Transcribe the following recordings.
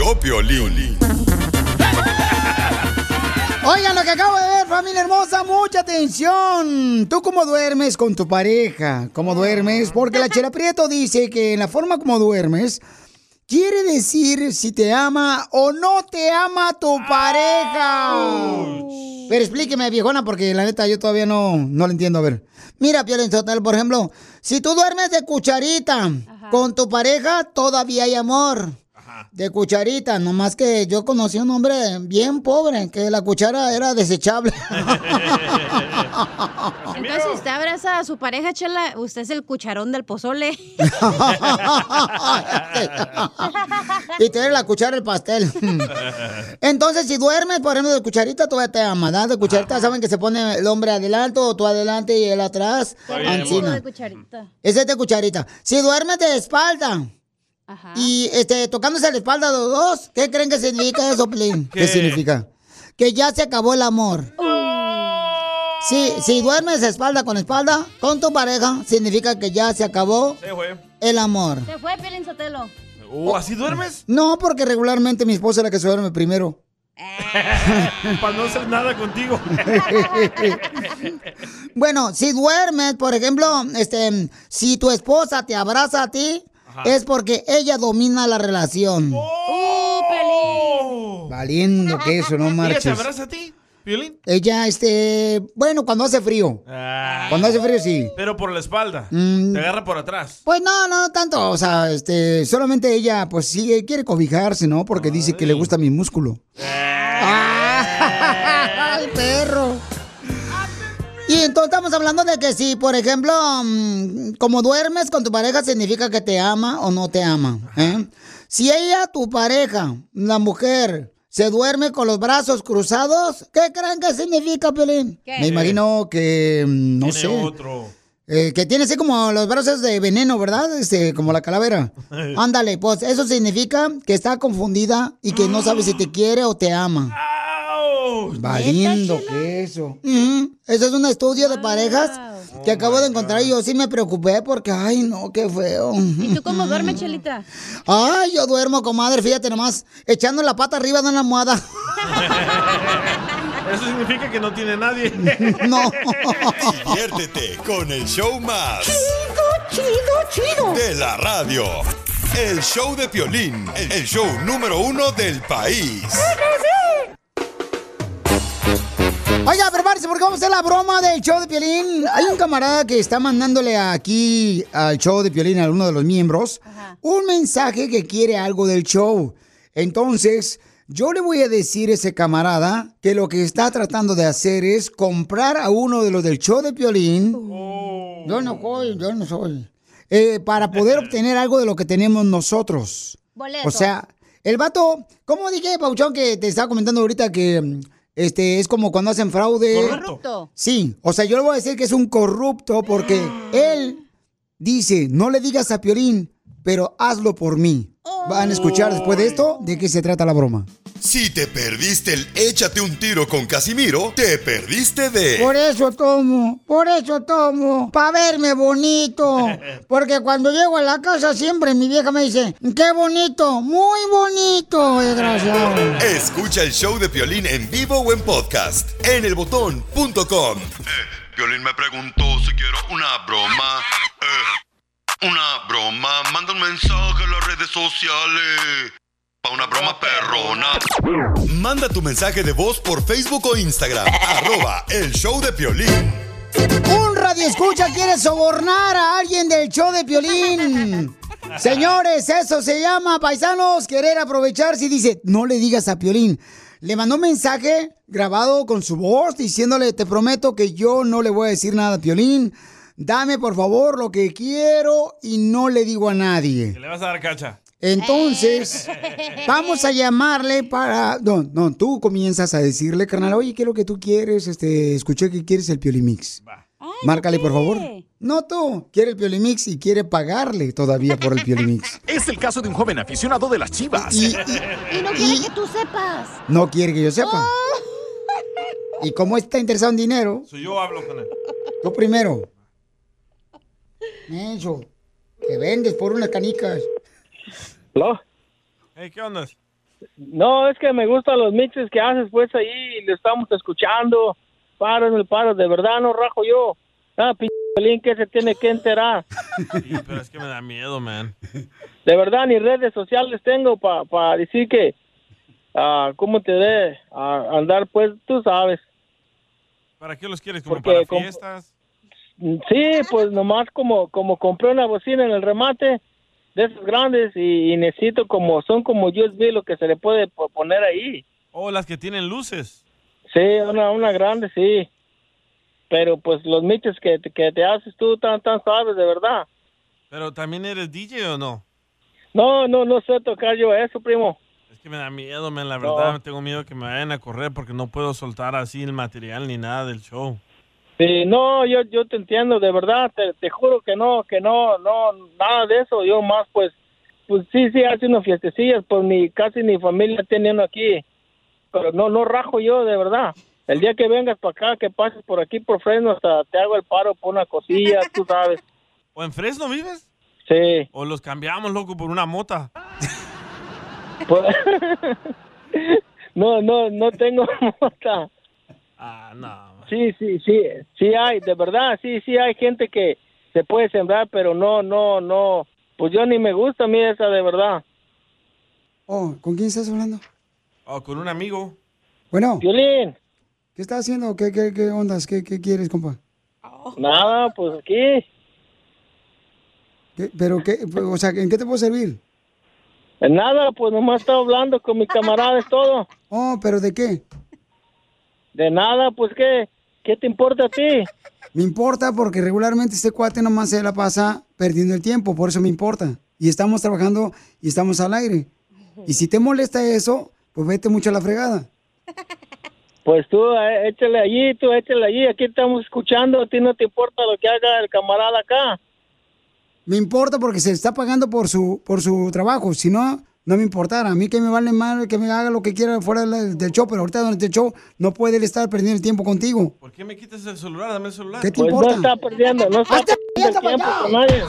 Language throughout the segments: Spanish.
Vio Piolín. Oigan lo que acabo de ver, familia hermosa, mucha atención. ¿Tú cómo duermes con tu pareja? ¿Cómo duermes? Porque la Chela Prieto dice que en la forma como duermes quiere decir si te ama o no te ama tu pareja. Pero explíqueme, viejona, porque la neta yo todavía no, no lo entiendo. A ver, mira, Piolín Sotelo, por ejemplo, si tú duermes de cucharita con tu pareja, todavía hay amor. De cucharita, nomás que yo conocí a un hombre bien pobre, que la cuchara era desechable. Entonces, si usted abraza a su pareja, Chela, usted es el cucharón del pozole. y tiene la cuchara el pastel. Entonces, si duermes, por ejemplo, de cucharita, todavía te ama, ¿verdad? De cucharita, saben que se pone el hombre adelante o tú adelante y él atrás. Ancina. de cucharita. Ese es de cucharita. Si duermes de espalda y este, tocándose la espalda de los dos, ¿qué creen que significa eso, Plin? ¿Qué? ¿Qué? significa? Que ya se acabó el amor. Sí, si duermes espalda con espalda con tu pareja, significa que ya se acabó Se fue. el amor. Se fue Pelín Sotelo. Uh, ¿Así duermes? No, porque regularmente mi esposa es la que se duerme primero. Para no hacer nada contigo. Bueno, si duermes, por ejemplo, este, si tu esposa te abraza a ti, es porque ella domina la relación. ¡Uh, Pelín! Valiendo que eso, no ¿Ella te marches. abraza a ti, Piolín? Ella, este, bueno, cuando hace frío. Ah. Cuando hace frío, sí. Pero por la espalda. Mm. Te agarra por atrás. Pues no, no tanto, o sea, este, solamente ella, pues sí, quiere cobijarse, ¿no? Porque dice que le gusta mi músculo. ¡Ay, entonces estamos hablando de que si, por ejemplo, mm, como duermes con tu pareja, significa que te ama o no te ama. ¿eh? Si ella, tu pareja, la mujer, se duerme con los brazos cruzados, ¿qué creen que significa, Pelín? ¿Qué? Me imagino que, mm, no Tiene sé. otro. Eh, que tiene así como los brazos de veneno, ¿verdad? Este, como la calavera. Ándale, pues eso significa que está confundida y que no sabe si te quiere o te ama. Valiendo que eso. Ujú. Eso es un estudio de parejas que acabo de encontrar y yo sí me preocupé porque, ay, no, qué feo. ¿Y tú cómo duermes, Chelita? Ay, yo duermo, comadre, fíjate nomás, echando la pata arriba de una almohada. Eso significa que no tiene nadie. No. Diviértete con el show más. Chido, chido, chido. De la radio. El show de Piolín. El show número uno del país. Oiga, prepárese porque vamos a hacer la broma del show de Piolín. Hay un camarada que está mandándole aquí al show de Piolín a uno de los miembros un mensaje que quiere algo del show. Entonces, yo le voy a decir a ese camarada que lo que está tratando de hacer es comprar a uno de los del show de Piolín. Yo no soy, yo no soy. Eh, para poder obtener algo de lo que tenemos nosotros. Boleto. O sea, el vato, ¿cómo dije, Pauchón, que te estaba comentando ahorita que mm, este es como cuando hacen fraude? Corrupto. Sí, o sea, yo le voy a decir que es un corrupto porque él dice, no le digas a Piorín, pero hazlo por mí. Van a escuchar después de esto de qué se trata la broma. Si te perdiste el échate un tiro con Casimiro, te perdiste de. Por eso tomo, por eso tomo, para verme bonito. Porque cuando llego a la casa siempre mi vieja me dice, qué bonito, muy bonito, desgraciado. Escucha el show de Piolín en vivo o en podcast en elbotón.com. Piolín me preguntó si quiero una broma. Eh, una broma. Manda un mensaje a las redes sociales. Pa' una broma perrona. Manda tu mensaje de voz por Facebook o Instagram. arroba el show de Piolín. Un radio escucha quiere sobornar a alguien del show de Piolín. Señores, eso se llama, paisanos, querer aprovecharse y dice, no le digas a Piolín. Le mandó un mensaje grabado con su voz diciéndole, te prometo que yo no le voy a decir nada a Piolín. Dame por favor lo que quiero y no le digo a nadie. ¿Qué le vas a dar cacha? Entonces, vamos a llamarle para... No, no, tú comienzas a decirle, carnal, oye, ¿qué es lo que tú quieres? Este, escuché que quieres el Piolimix. Márcale, por favor. No tú, quiere el Piolimix y quiere pagarle todavía por el Piolimix. Es el caso de un joven aficionado de las chivas. Y, Y no quiere que tú sepas. no quiere que yo sepa. Y como está interesado en dinero, So, yo hablo con él. tú primero. Eso, que vendes por unas canicas. ¿Aló? Hey, ¿qué onda? No, es que me gustan los mixes que haces pues ahí y le estamos escuchando. Paro en el paro, de verdad no rajo yo. Ah, p Pelín que se tiene que enterar. Sí, pero es que me da miedo, man. De verdad ni redes sociales tengo para decir que, ah, ¿cómo te dé? a andar pues, tú sabes. ¿Para qué los quieres? ¿Como Porque para fiestas? Sí, pues nomás como, como compré una bocina en el remate de esos grandes y, y necesito como, son como USB lo que se le puede po- poner ahí. Oh, las que tienen luces. Sí, una, una grande, sí. Pero pues los mixes que, te- que te haces tú tan, tan sabes, de verdad. Pero también eres DJ o no? No, no, no sé tocar yo eso, primo. Es que me da miedo, man. La No. verdad, tengo miedo que me vayan a correr porque no puedo soltar así el material ni nada del show. Sí, no, yo, yo te entiendo, de verdad, te, te juro que no, que no, no, nada de eso. Yo más, pues, pues sí, sí, hace unas fiestecillas, pues ni casi ni familia tiene uno aquí. Pero no, no rajo yo, de verdad. El día que vengas para acá, que pases por aquí por Fresno, hasta te hago el paro por una cosilla, tú sabes. ¿O en Fresno vives? Sí. ¿O los cambiamos, loco, por una mota? Pues, no, no, no tengo mota. Ah, no. Sí, sí, sí, sí hay, de verdad, sí, sí hay gente que se puede sembrar, pero no, no, no, pues yo ni me gusta a mí esa de verdad. Oh, ¿con quién estás hablando? O con un amigo. Bueno, Violín, ¿qué estás haciendo? ¿Qué, qué, qué ondas? ¿Qué, qué quieres, compa? nada, pues aquí, ¿Qué- ¿Pero qué? O sea, ¿en qué te puedo servir? nada, pues nomás estaba hablando con mis camaradas, todo. Oh, ¿pero de qué? De nada, pues qué, qué te importa a ti. Me importa porque regularmente este cuate nomás se la pasa perdiendo el tiempo, por eso me importa. Y estamos trabajando y estamos al aire. Y si te molesta eso, pues vete mucho a la fregada. Pues tú eh, échale allí, tú échale allí, aquí estamos escuchando, a ti no te importa lo que haga el camarada acá. Me importa porque se está pagando por su, por su trabajo. Si no, no me importara. A mí que me vale mal que me haga lo que quiera fuera del, del show, pero ahorita durante el show no puede él estar perdiendo el tiempo contigo. ¿Por qué me quitas el celular? Dame el celular. ¿Qué te Pues no importa? está perdiendo, no está ¡Hazte perdiendo el tiempo con nadie.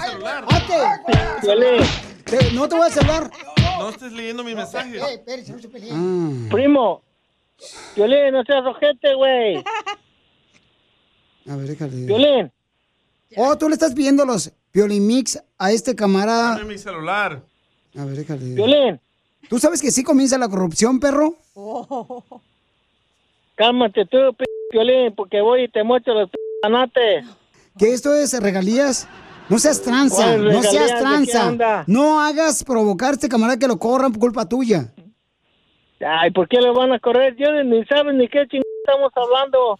No te voy a celular. No estés leyendo mis mensajes. Ah. primo, Violín, no seas ojete, güey. A ver, déjale. Violín. Oh, tú le estás pidiendo los Piolimix a este camarada. Dame mi celular. A ver, déjale. Violín, ¿Tú sabes que sí comienza la corrupción, perro? cálmate tú, p Violín, porque voy y te muestro los p anates. Que esto es regalías. No seas tranza, ¿Cuáles no seas qué tranza. No hagas provocar a este camarada que lo corran por culpa tuya. Ay, ¿por qué le van a correr? Yo ni sabes ni qué chingada estamos hablando.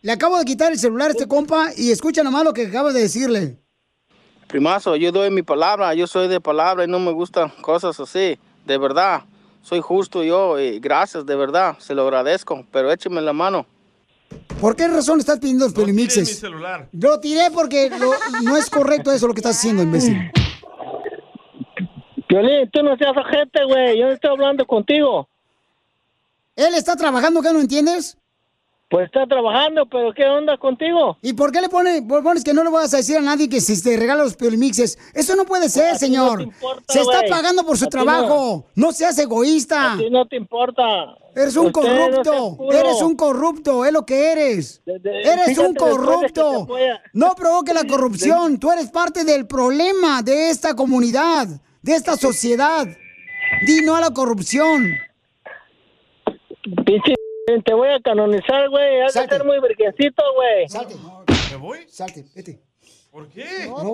Le acabo de quitar el celular a este compa y escucha nomás lo que acabas de decirle. Primazo, yo doy mi palabra, yo soy de palabra y no me gustan cosas así, de verdad. Soy justo yo y gracias, de verdad, se lo agradezco, pero écheme la mano. ¿Por qué razón estás pidiendo los Tienes mi Piolimixes? celular. Lo tiré porque lo- no es correcto eso lo que estás haciendo, imbécil. Violín, tú no seas ojete, güey, yo no estoy hablando contigo. Él está trabajando, ¿qué no entiendes? Pues está trabajando, pero ¿qué onda contigo? ¿Y por qué le pone- pones que no le vas a decir a nadie que si te regala los Piolimixes? Eso no puede ser, no señor. te importa, Se está pagando por su no. trabajo. No. seas egoísta. A ti no te importa. Eres un Usted no corrupto. eres un corrupto. Es lo que eres. De- de- eres fíjate un de corrupto. No provoque la corrupción. Tú eres parte del problema de esta comunidad, de esta sociedad. Di no a la corrupción. Pinche, te voy a canonizar, güey. Has de Salte. ser muy virgencito, güey. Salte. ¿Me voy? Salte, vete. ¿Por qué? No.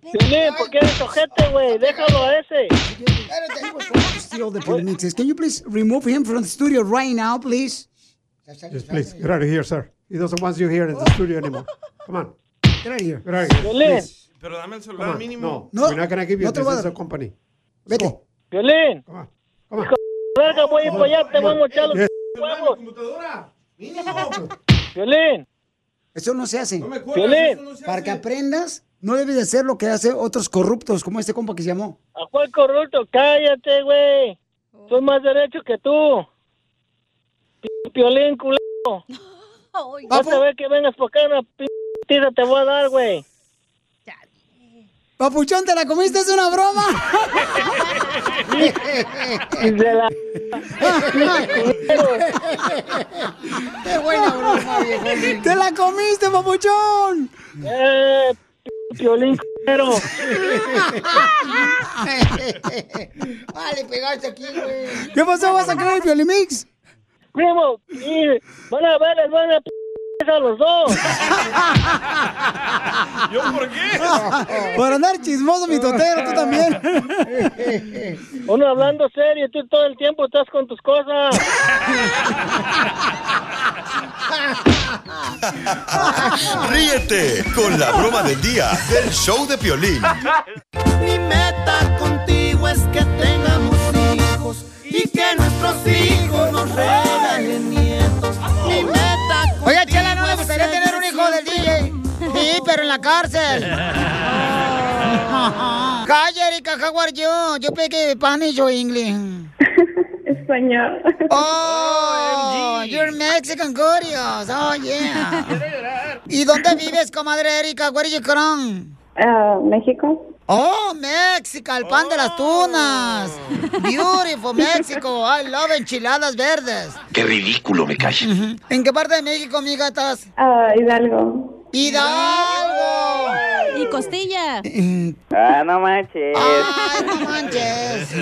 Piolín, ¿por qué eres ojete, güey? Déjalo a ese. Espérate, he was trying to steal the Piolín mixes. Can you please remove him from the studio right now, please? Yes, please. Get out of here, sir. He doesn't want you here in the studio anymore. Come on. Get out of here. Get out of here. Piolín. Pero dame el celular mínimo. No, No, we're not to give you no te this. is a company. Vete. Piolín. Come on. Come on. Verga, voy a ir para allá, te voy a mochar los. Huevos. computadora. Mínimo. Piolín, Eso no se hace. No me Piolín. cuelgues. eso no se Para que hace. aprendas, no debes de hacer lo que hace otros corruptos, como este compa que se llamó. ¿a cuál corrupto? Cállate, güey. Soy más derecho que tú. P- Piolín, culero. Vas a ver que vengas por acá, una p tiza te voy a dar, güey. Papuchón, ¿te la comiste? ¿Es una broma? De la... ¡Qué buena broma, viejo! ¡Te la comiste, papuchón! Eh, p- Piolín, culero. Vale, pegaste aquí, güey. ¿Qué pasó? ¿Vas a creer el Piolimix? Primo, y van a ver, van a p a los dos. ¿Yo por qué? Por andar chismoso, mi totero, tú también. Uno hablando serio, tú todo el tiempo estás con tus cosas. Ríete con la broma del día del show de Piolín. Mi meta contigo es que tengamos hijos y que nuestros hijos nos regalen nietos. Oiga, Chela, ¿no le gustaría tener un hijo del DJ? Sí, pero en la cárcel. Hi, Erika, how are you? You speak Spanish or English? Español. Oh, you're Mexican curious. Oh, yeah. ¿Y dónde vives, comadre Erika? Where are you from? Ah, México. Oh, México, el pan de las tunas. Beautiful, México. I love enchiladas verdes. Qué ridículo me cae. ¿En qué parte de México, amiga, estás? Ah, Hidalgo. ¡Hidalgo! Y costilla. Ah, no manches. ¡Ay, no manches!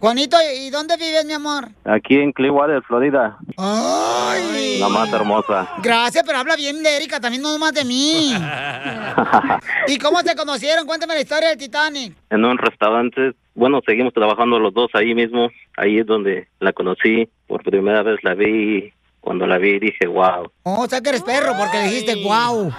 Juanito, ¿y dónde vives, mi amor? Aquí en Clearwater, Florida. ¡Ay! La más hermosa. Gracias, pero habla bien de Erika, también no más de mí. ¿Y cómo se conocieron? Cuéntame la historia del Titanic. en un restaurante. Bueno, seguimos trabajando los dos ahí mismo. Ahí es donde la conocí. Por primera vez la vi. Cuando la vi dije, wow. Oh, o sea que eres perro porque le dijiste wow.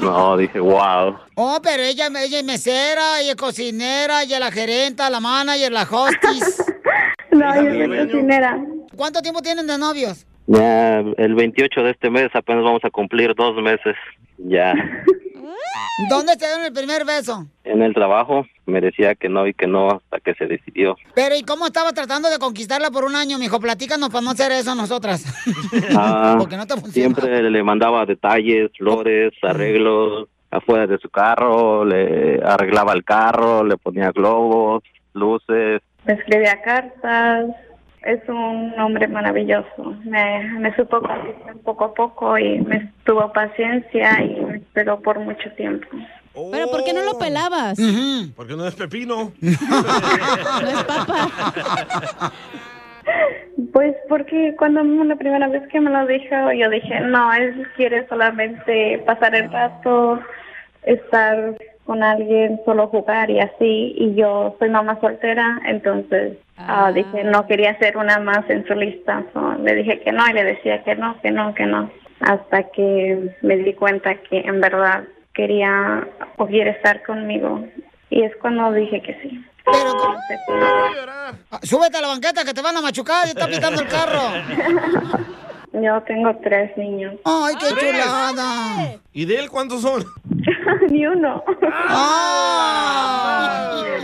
No, dije, wow. Oh, pero ella, ella es mesera, ella es cocinera, ella es la gerenta, la manager, la hostis. No, yo soy cocinera. ¿Cuánto tiempo tienen de novios? Ya el 28 de este mes apenas vamos a cumplir dos meses. Ya. ¿Dónde se dieron el primer beso? En el trabajo me decía que no y que no hasta que se decidió. Pero ¿y cómo estaba tratando de conquistarla por un año, mijo? Platícanos para no hacer eso nosotras. Ah, Porque no te funciona. siempre le mandaba detalles, flores, arreglos afuera de su carro, le arreglaba el carro, le ponía globos, luces. Me escribía cartas. Es un hombre maravilloso. Me, me supo conquistar poco a poco y me tuvo paciencia y me esperó por mucho tiempo. Pero ¿por qué no lo pelabas? Porque no es pepino. No es papa. Pues porque cuando la primera vez que me lo dijo, yo dije, no, él quiere solamente pasar el rato, estar con alguien, solo jugar y así, y yo soy mamá soltera, entonces ah, dije, no quería ser una más en su lista, So, le dije que no y le decía que no, que no, que no, hasta que me di cuenta que en verdad quería o quiere estar conmigo, y es cuando dije que sí. Pero, Ah, Súbete a la banqueta que te van a machucar y está pitando el carro. Yo tengo tres niños. Ay, qué ¿Tres? chulada. ¿Y de él cuántos son? Ni uno.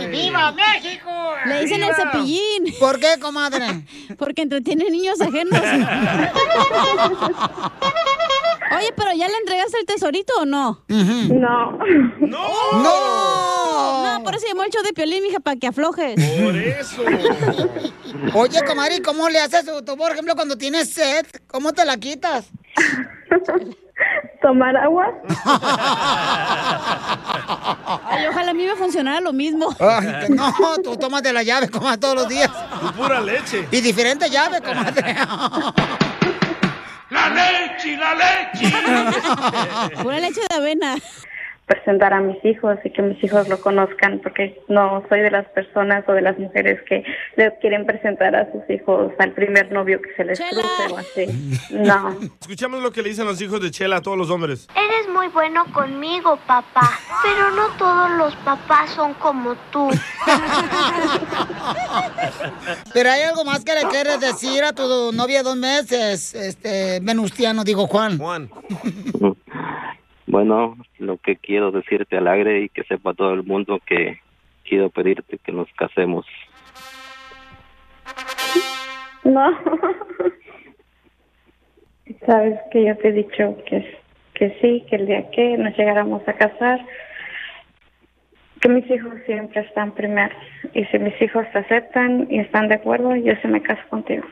¡Viva México! Le dicen el cepillín. ¿Por qué, comadre? Porque entretiene niños ajenos. Oye, pero ¿ya le entregaste el tesorito o no? No. ¡No! ¡No! No, por eso llamó el show de Piolín, mija, para que aflojes. Por eso. Oye, comadre, ¿y ¿cómo le haces tú, por ejemplo, cuando tienes sed? ¿Cómo te la quitas? tomar agua. Ay, ojalá a mí me funcionara lo mismo. Ay, no, tú tomas de la llave, comadre, todos los días. pura leche. Y diferente llave, comadre. ¡La leche! Pura leche de avena. Presentar a mis hijos y que mis hijos lo conozcan porque no soy de las personas o de las mujeres que le quieren presentar a sus hijos al primer novio que se les cruce o así. No. Escuchamos lo que le dicen los hijos de Chela a todos los hombres. Eres muy bueno conmigo, papá, pero no todos los papás son como tú. Pero hay algo más que le quieres decir a tu novia de dos meses, este, Venustiano, digo Juan. Juan. Bueno, lo que quiero decirte al aire y que sepa todo el mundo que quiero pedirte que nos casemos. No. Sabes que yo te he dicho que, que sí, que el día que nos llegáramos a casar, que mis hijos siempre están primero. Y si mis hijos te aceptan y están de acuerdo, yo se me caso contigo.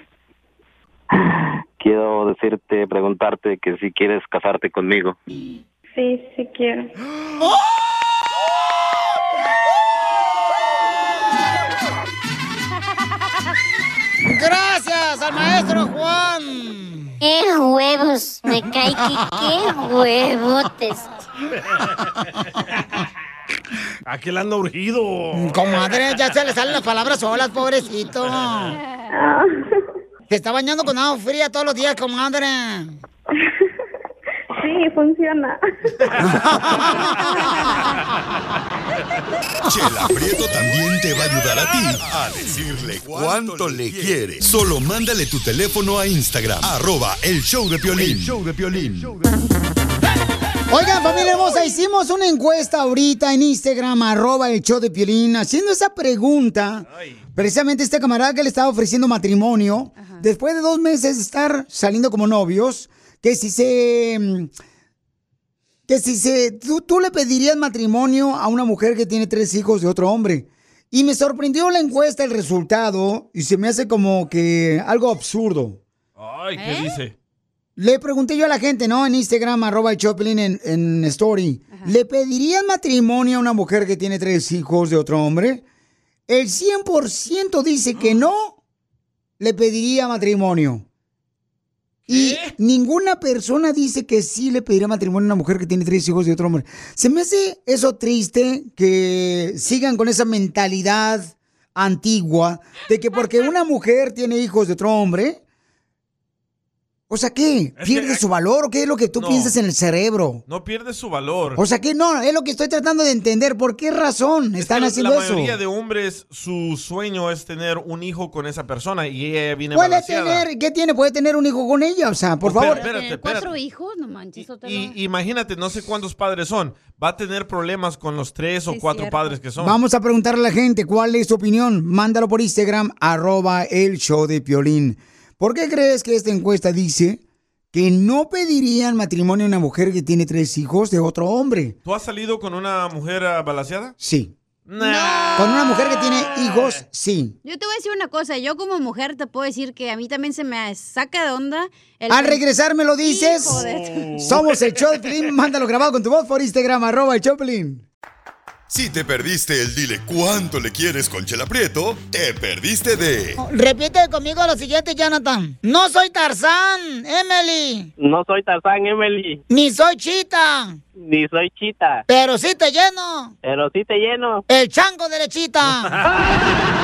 Quiero decirte, preguntarte que si quieres casarte conmigo. Sí, sí quiero. Gracias al maestro Juan. ¡Qué huevos! Me cae que qué huevotes. Aquel anda urgido. Comadre, ya se le salen las palabras solas, pobrecito. Se está bañando con agua fría todos los días, comadre. Sí, funciona. Chela Prieto también te va a ayudar a ti a decirle cuánto le quiere. Solo mándale tu teléfono a Instagram, arroba el show de Piolín. El show de Piolín. Oigan, familia hermosa, hicimos una encuesta ahorita en Instagram, arroba el show de Piolín, haciendo esa pregunta. Precisamente este camarada que le estaba ofreciendo matrimonio, después de dos meses de estar saliendo como novios, que si se... mm, Que si se... Tú, tú le pedirías matrimonio a una mujer que tiene tres hijos de otro hombre. Y me sorprendió la encuesta, el resultado, y se me hace como que algo absurdo. Ay, ¿qué ¿Eh? dice? Le pregunté yo a la gente, ¿no? En Instagram, arroba Choplin en, en Story. ¿Le pedirían matrimonio a una mujer que tiene tres hijos de otro hombre? El 100% dice que no le pediría matrimonio. Y ninguna persona dice que sí le pediría matrimonio a una mujer que tiene tres hijos de otro hombre. Se me hace eso triste que sigan con esa mentalidad antigua de que porque una mujer tiene hijos de otro hombre, o sea, ¿qué? ¿Pierde su valor o qué es lo que tú No. piensas en el cerebro? No pierde su valor. O sea, que no, es lo que estoy tratando de entender. ¿Por qué razón Es están que haciendo la eso? mayoría de hombres, su sueño es tener un hijo con esa persona y ella viene Puede tener, ¿qué tiene? Puede tener un hijo con ella, o sea, por Espera, favor. espérate, ¿Tener espérate. cuatro hijos? No manches, Sotelo. Y imagínate, no sé cuántos padres son. Va a tener problemas con los tres o Sí, cuatro cierto. padres que son. Vamos a preguntarle a la gente cuál es su opinión. Mándalo por Instagram, arroba el show de Piolín. ¿Por qué crees que esta encuesta dice que no pedirían matrimonio a una mujer que tiene tres hijos de otro hombre? ¿Tú has salido con una mujer ah, balanceada? Sí. Nah. Con una mujer que tiene hijos, sí. Yo te voy a decir una cosa, yo como mujer te puedo decir que a mí también se me saca de onda. el Al regresar me lo dices. Hijo de tu- Somos el Piolín. Mándalo grabado con tu voz por Instagram, arroba el Piolín. Si te perdiste el dile cuánto le quieres con Chela Prieto, te perdiste de Repite conmigo lo siguiente, Jonathan. No soy Tarzán, Emily. No soy Tarzán, Emily, Ni soy Chita. ni soy Chita, Pero sí te lleno. pero sí te lleno. El chango de lechita.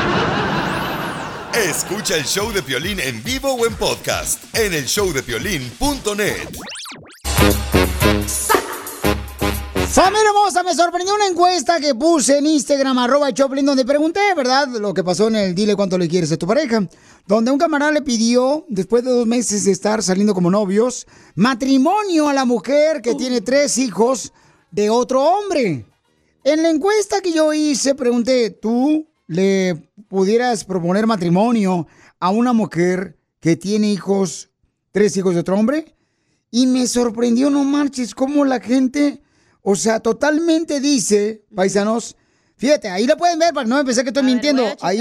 Escucha el show de Piolín en vivo o en podcast en el showdepiolín.net. Familia hermosa, me sorprendió una encuesta que puse en Instagram, arroba Choplin, donde pregunté, ¿verdad? Lo que pasó en el Dile cuánto le quieres a tu pareja. Donde un camarada le pidió, después de dos meses de estar saliendo como novios, matrimonio a la mujer que tiene tres hijos de otro hombre. En la encuesta que yo hice, pregunté, ¿tú le pudieras proponer matrimonio a una mujer que tiene hijos, tres hijos de otro hombre? Y me sorprendió, no marches, cómo la gente, o sea, totalmente dice, paisanos, fíjate, ahí lo pueden ver, para no pensar que estoy mintiendo. Ahí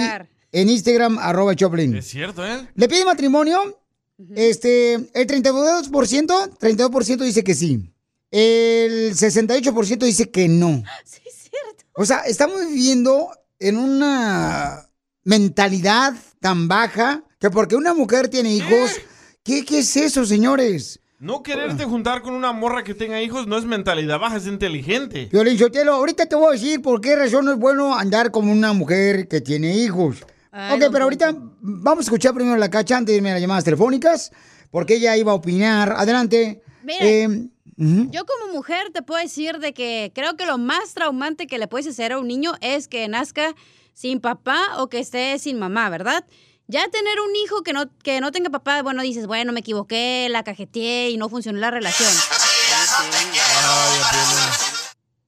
en Instagram, arroba Choplin. Es cierto, ¿eh? ¿Le pide matrimonio? Este, el 32%, 32% dice que sí. el 68% dice que no. Sí, es cierto. O sea, estamos viviendo en una mentalidad tan baja que porque una mujer tiene hijos, ¿qué, qué es eso, señores? No quererte juntar con una morra que tenga hijos no es mentalidad baja, es inteligente. Violín Sotelo, ahorita te voy a decir por qué razón no es bueno andar como una mujer que tiene hijos. Ay, ok, pero ahorita vamos a escuchar primero la cacha antes de irme a las llamadas telefónicas, porque ella iba a opinar. Adelante. Mire, Eh. Yo como mujer te puedo decir de que creo que lo más traumante que le puedes hacer a un niño es que nazca sin papá o que esté sin mamá, ¿verdad? Ya tener un hijo que no, que no tenga papá, bueno, dices, bueno, me equivoqué, la cajeteé y no funcionó la relación.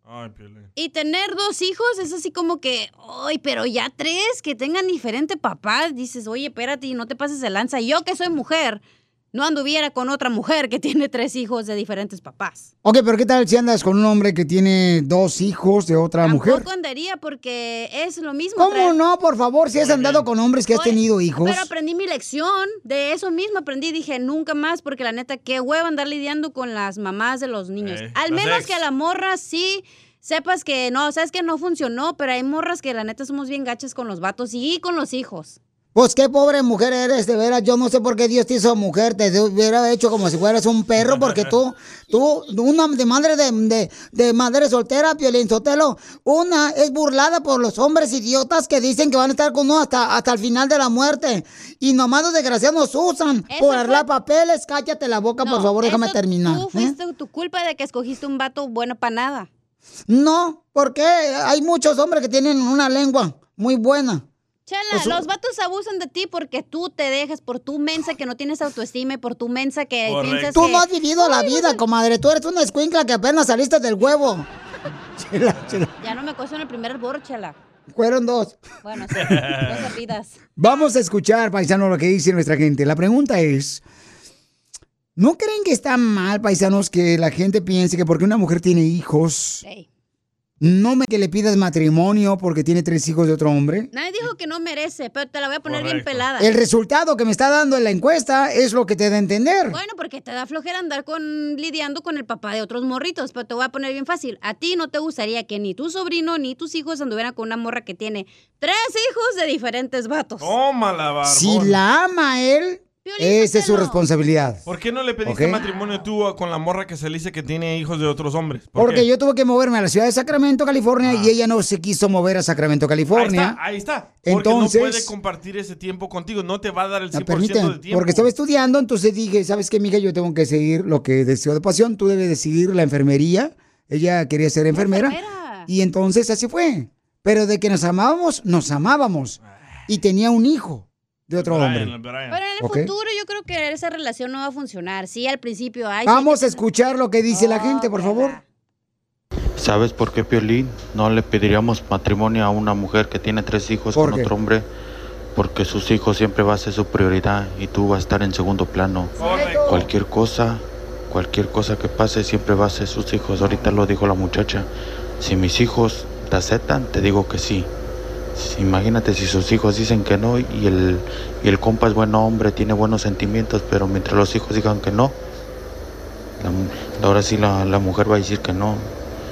Ay, Piolín. Y tener dos hijos es así como que, ay, pero ya tres que tengan diferente papá, dices, oye, espérate, no te pases de lanza. Yo que soy mujer, no anduviera con otra mujer que tiene tres hijos de diferentes papás. Ok, pero ¿qué tal si andas con un hombre que tiene dos hijos de otra mujer? Tampoco andaría porque es lo mismo. ¿Cómo traer- no? Por favor, si has andado con hombres que has Oye, tenido hijos. Pero aprendí mi lección, de eso mismo aprendí, dije, nunca más, porque la neta, qué huevo andar lidiando con las mamás de los niños. Eh, Al menos ex. que a la morra sí sepas que no, sabes que no funcionó, pero hay morras que la neta somos bien gachas con los vatos y con los hijos. Pues qué pobre mujer eres, de veras. Yo no sé por qué Dios te hizo mujer. Te hubiera hecho como si fueras un perro, porque tú, tú, una de madre de, de, de madre soltera, Piolín Sotelo, una es burlada por los hombres idiotas que dicen que van a estar con uno hasta, hasta el final de la muerte. Y nomás los desgraciados nos usan Eso por fue- arreglar papeles. Cállate la boca, por favor, déjame terminar. Tú ¿eh? fuiste tu culpa de que escogiste un vato bueno para nada. No, porque hay muchos hombres que tienen una lengua muy buena. Chela, Pues, los vatos abusan de ti porque tú te dejas por tu mensa que no tienes autoestima y por tu mensa que piensas Tú que... no has vivido la vida, comadre. Tú eres una escuincla que apenas saliste del huevo. Chela, chela. Ya no me en el primer bor, chela. Fueron dos. Bueno, sí, no te pidas. Vamos a escuchar, paisano, lo que dice nuestra gente. La pregunta es, ¿no creen que está mal, paisanos, que la gente piense que porque una mujer tiene hijos. No me que le pidas matrimonio porque tiene tres hijos de otro hombre? Nadie dijo que no merece, pero te la voy a poner bien pelada. El resultado que me está dando en la encuesta es lo que te da a entender. Bueno, porque te da flojera andar con lidiando con el papá de otros morritos, pero te voy a poner bien fácil. A ti no te gustaría que ni tu sobrino ni tus hijos anduvieran con una morra que tiene tres hijos de diferentes vatos. Tómala, barbón. Si la ama él, esa es su responsabilidad. ¿Por qué no le pediste Ok. matrimonio tú con la morra que se le dice que tiene hijos de otros hombres? ¿Por Porque qué? yo tuve que moverme a la ciudad de Sacramento, California, y ella no se quiso mover a Sacramento, California. Ahí está, ahí está. Porque Entonces- no puede compartir ese tiempo contigo, no te va a dar el 100% No, permíteme, de tiempo. porque estaba estudiando, entonces dije, ¿sabes qué, mija? Yo tengo que seguir lo que deseo de pasión. Tú debes de seguir la enfermería. Ella quería ser enfermera. Y entonces así fue. Pero de que nos amábamos, nos amábamos. Y tenía un hijo de otro hombre. Pero en el futuro yo creo que esa relación no va a funcionar. Sí, al principio. Ay, sí, Vamos a escuchar lo que dice la gente, por favor. ¿Sabes por qué, Piolín? No le pediríamos matrimonio a una mujer que tiene tres hijos ¿Por con qué? otro hombre, porque sus hijos siempre va a ser su prioridad y tú vas a estar en segundo plano. Cualquier cosa, cualquier cosa que pase siempre va a ser sus hijos. Ahorita lo dijo la muchacha. Si mis hijos te aceptan, te digo que sí. Imagínate si sus hijos dicen que no y el, y el compa es buen hombre, tiene buenos sentimientos, pero mientras los hijos digan que no, la ahora sí la, la mujer va a decir que no.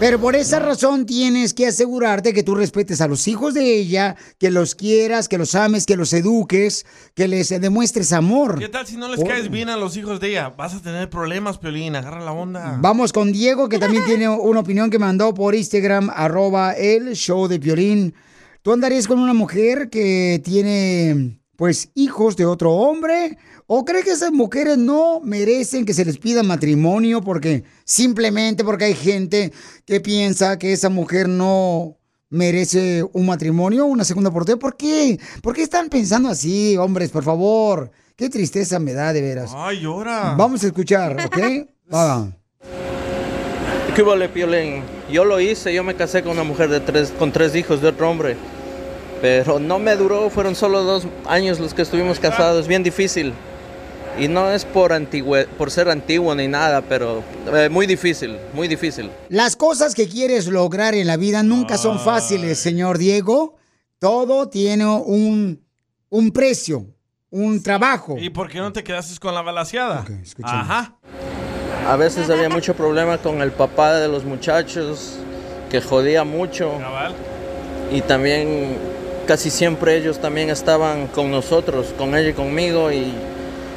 Pero por esa razón tienes que asegurarte que tú respetes a los hijos de ella, que los quieras, que los ames, que los eduques, que les demuestres amor. ¿Qué tal si no les Oh. caes bien a los hijos de ella? Vas a tener problemas, Piolín, agarra la onda. Vamos con Diego, que también tiene una opinión que mandó por Instagram, arroba el show de Piolín. ¿Tú andarías con una mujer que tiene, pues, hijos de otro hombre? ¿O crees que esas mujeres no merecen que se les pida matrimonio porque simplemente porque hay gente que piensa que esa mujer no merece un matrimonio, una segunda oportunidad? ¿Por qué? ¿Por qué están pensando así, hombres, por favor? Qué tristeza me da, de veras. Ay, llora. Vamos a escuchar, ¿ok? Va. ¿Qué vale, Piolín? Yo lo hice, yo me casé con una mujer de tres, con tres hijos de otro hombre. Pero no me duró, fueron solo dos años los que estuvimos casados, bien difícil. Y no es por, antigüe- por ser antiguo ni nada, pero eh, muy difícil, muy difícil. Las cosas que quieres lograr en la vida nunca son fáciles, señor Diego. Todo tiene un, un precio, un trabajo. ¿Y por qué no te quedaste con la balaseada? Ajá. A veces había mucho problema con el papá de los muchachos, que jodía mucho. Y también casi siempre ellos también estaban con nosotros, con ella y conmigo, y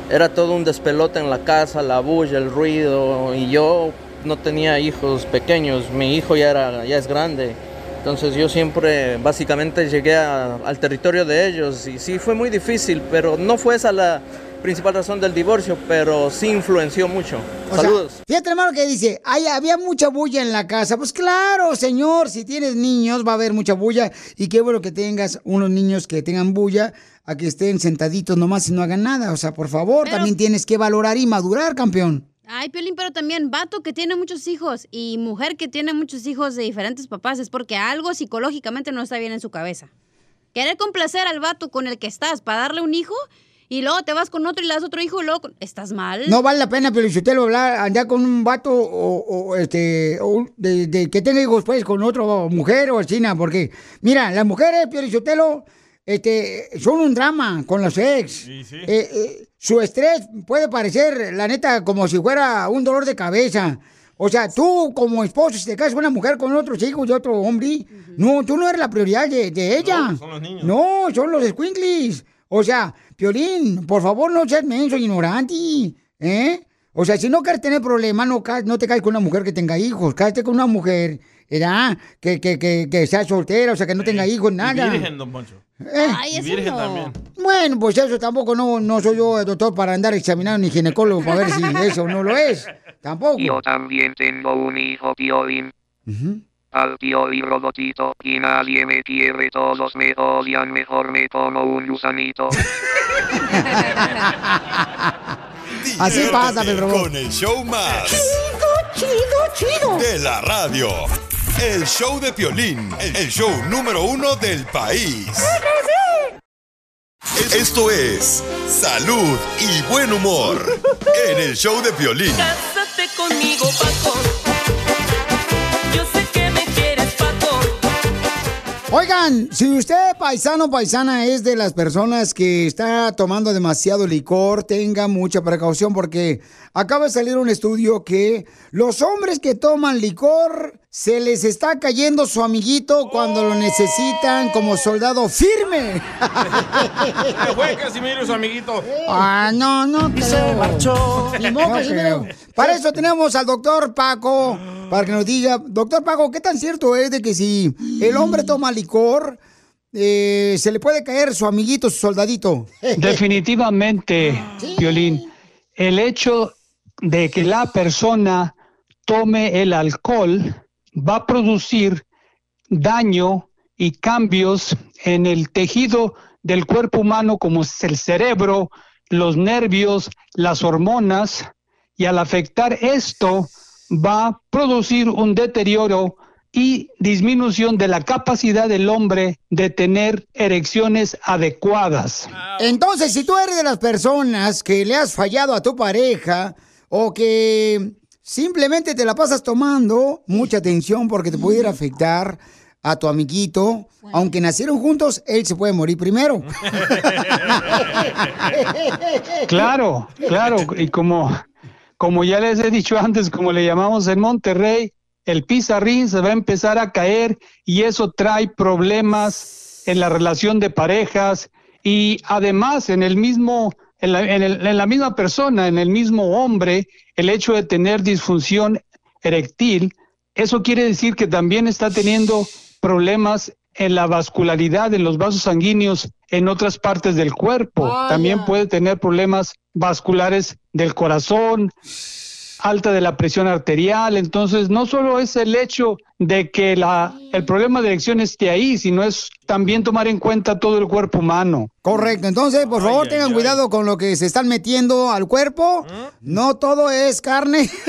era todo un despelote en la casa, la bulla, el ruido, y yo no tenía hijos pequeños, mi hijo ya, era, ya es grande. Entonces yo siempre básicamente llegué al territorio de ellos y sí fue muy difícil, pero no fue esa la principal razón del divorcio, pero sí influenció mucho. O sea, Saludos. fíjate, hermano, que dice, Ay, había mucha bulla en la casa. Pues claro, señor, si tienes niños va a haber mucha bulla. Y qué bueno que tengas unos niños que tengan bulla a que estén sentaditos nomás y no hagan nada. O sea, por favor, también tienes que valorar y madurar, campeón. Ay, Piolín, pero también vato que tiene muchos hijos y mujer que tiene muchos hijos de diferentes papás es porque algo psicológicamente no está bien en su cabeza. Querer complacer al vato con el que estás para darle un hijo y luego te vas con otro y le das otro hijo y luego estás mal. No vale la pena, pero si usted lo hablar, andar con un vato o, o, este, o de, de que tenga hijos pues con otra mujer o china, porque, mira, las mujeres, Piorichotelo, este, son un drama con los ex. Eh, eh, su estrés puede parecer, la neta, como si fuera un dolor de cabeza. O sea, tú como esposo, si te casas con una mujer con otros hijos de otro hombre, no, tú no eres la prioridad de, de ella. No, son los niños. No, son los squinkles. O sea, Piolín, por favor, no seas menso, ignorante, ¿eh? O sea, si no quieres tener problemas, no, no te caes con una mujer que tenga hijos. Cállate con una mujer, ¿verdad? Que, que, que, que sea soltera, o sea, que no tenga hijos, nada. Y virgen, don Poncho. ¿Eh? y virgen también. Bueno, pues eso tampoco no, no soy yo doctor para andar examinando ni ginecólogo para ver si eso no lo es. Tampoco. Yo también tengo un hijo Piolín. Al Piolín robotito y nadie me quiere, todos me odian, mejor me como un gusanito. Así pasa, el robot. Con el show más. Chido, chido. De la radio. El show de Piolín. El show número uno del país. Esto es Salud y Buen Humor. En el show de Piolín. Cásate conmigo, Paco. Oigan, si usted paisano paisana es de las personas que está tomando demasiado licor, tenga mucha precaución porque acaba de salir un estudio que los hombres que toman licor se les está cayendo su amiguito cuando lo necesitan como soldado firme. Se fue Casimiro, su amiguito. Ah, no, no. Y se marchó. Ni modo, No Casimiro. creo. Para eso tenemos al doctor Paco, para que nos diga, doctor Paco, ¿qué tan cierto es de que si el hombre toma licor, eh, se le puede caer su amiguito, su soldadito? Definitivamente, Violín, el hecho de que la persona tome el alcohol va a producir daño y cambios en el tejido del cuerpo humano como es el cerebro, los nervios, las hormonas, y al afectar esto va a producir un deterioro y disminución de la capacidad del hombre de tener erecciones adecuadas. Entonces, si tú eres de las personas que le has fallado a tu pareja o que simplemente te la pasas tomando, mucha atención porque te pudiera afectar a tu amiguito. Aunque nacieron juntos, él se puede morir primero. Claro, claro, y como, como ya les he dicho antes, como le llamamos en Monterrey, el pizarrín se va a empezar a caer y eso trae problemas en la relación de parejas y además en el mismo, en la, en en la misma persona, en el mismo hombre, el hecho de tener disfunción erectil, eso quiere decir que también está teniendo problemas en la vascularidad, en los vasos sanguíneos en otras partes del cuerpo. También puede tener problemas vasculares del corazón, alta de la presión arterial. Entonces, no solo es el hecho de que la, el problema de erección esté ahí, sino es también tomar en cuenta todo el cuerpo humano. Correcto, entonces por favor tengan cuidado con lo que se están metiendo al cuerpo. No todo es carne.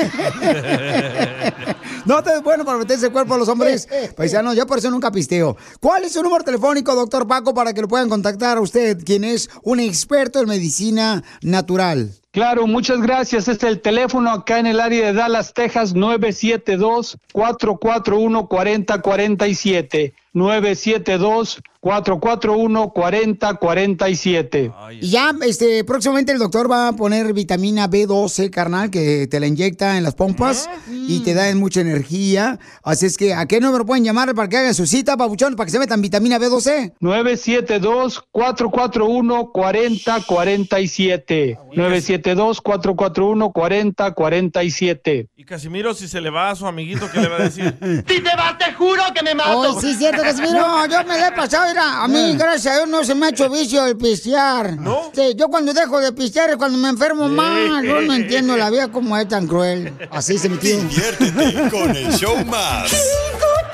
no todo es bueno para meterse el cuerpo a los hombres. Paisanos, yo por eso nunca pisteo. ¿Cuál es su número telefónico, doctor Paco, para que lo puedan contactar a usted, quien es un experto en medicina natural? Claro, muchas gracias. Este es el teléfono acá en el área de Dallas, Texas, 972-441-4047. 972-441-4047. Y ya, este, próximamente el doctor va a poner vitamina B12, carnal, que te la inyecta en las pompas y te da mucha energía. Así es que, ¿a qué número pueden llamar para que hagan su cita, papuchón, para que se metan vitamina B12? 972-441-4047. 972-441-4047. Y Casimiro, si se le va a su amiguito, ¿qué le va a decir? Si te vas, te juro que me mato. Hoy sí, cierto, Casimiro. No, yo me la he pasado, mira, a mí, gracias a Dios, no se me ha hecho vicio el pistear. ¿No? Sí, yo cuando dejo de pistear es cuando me enfermo más. Yo no entiendo la vida como es tan cruel. Así se me tiene. Diviértete con el show más.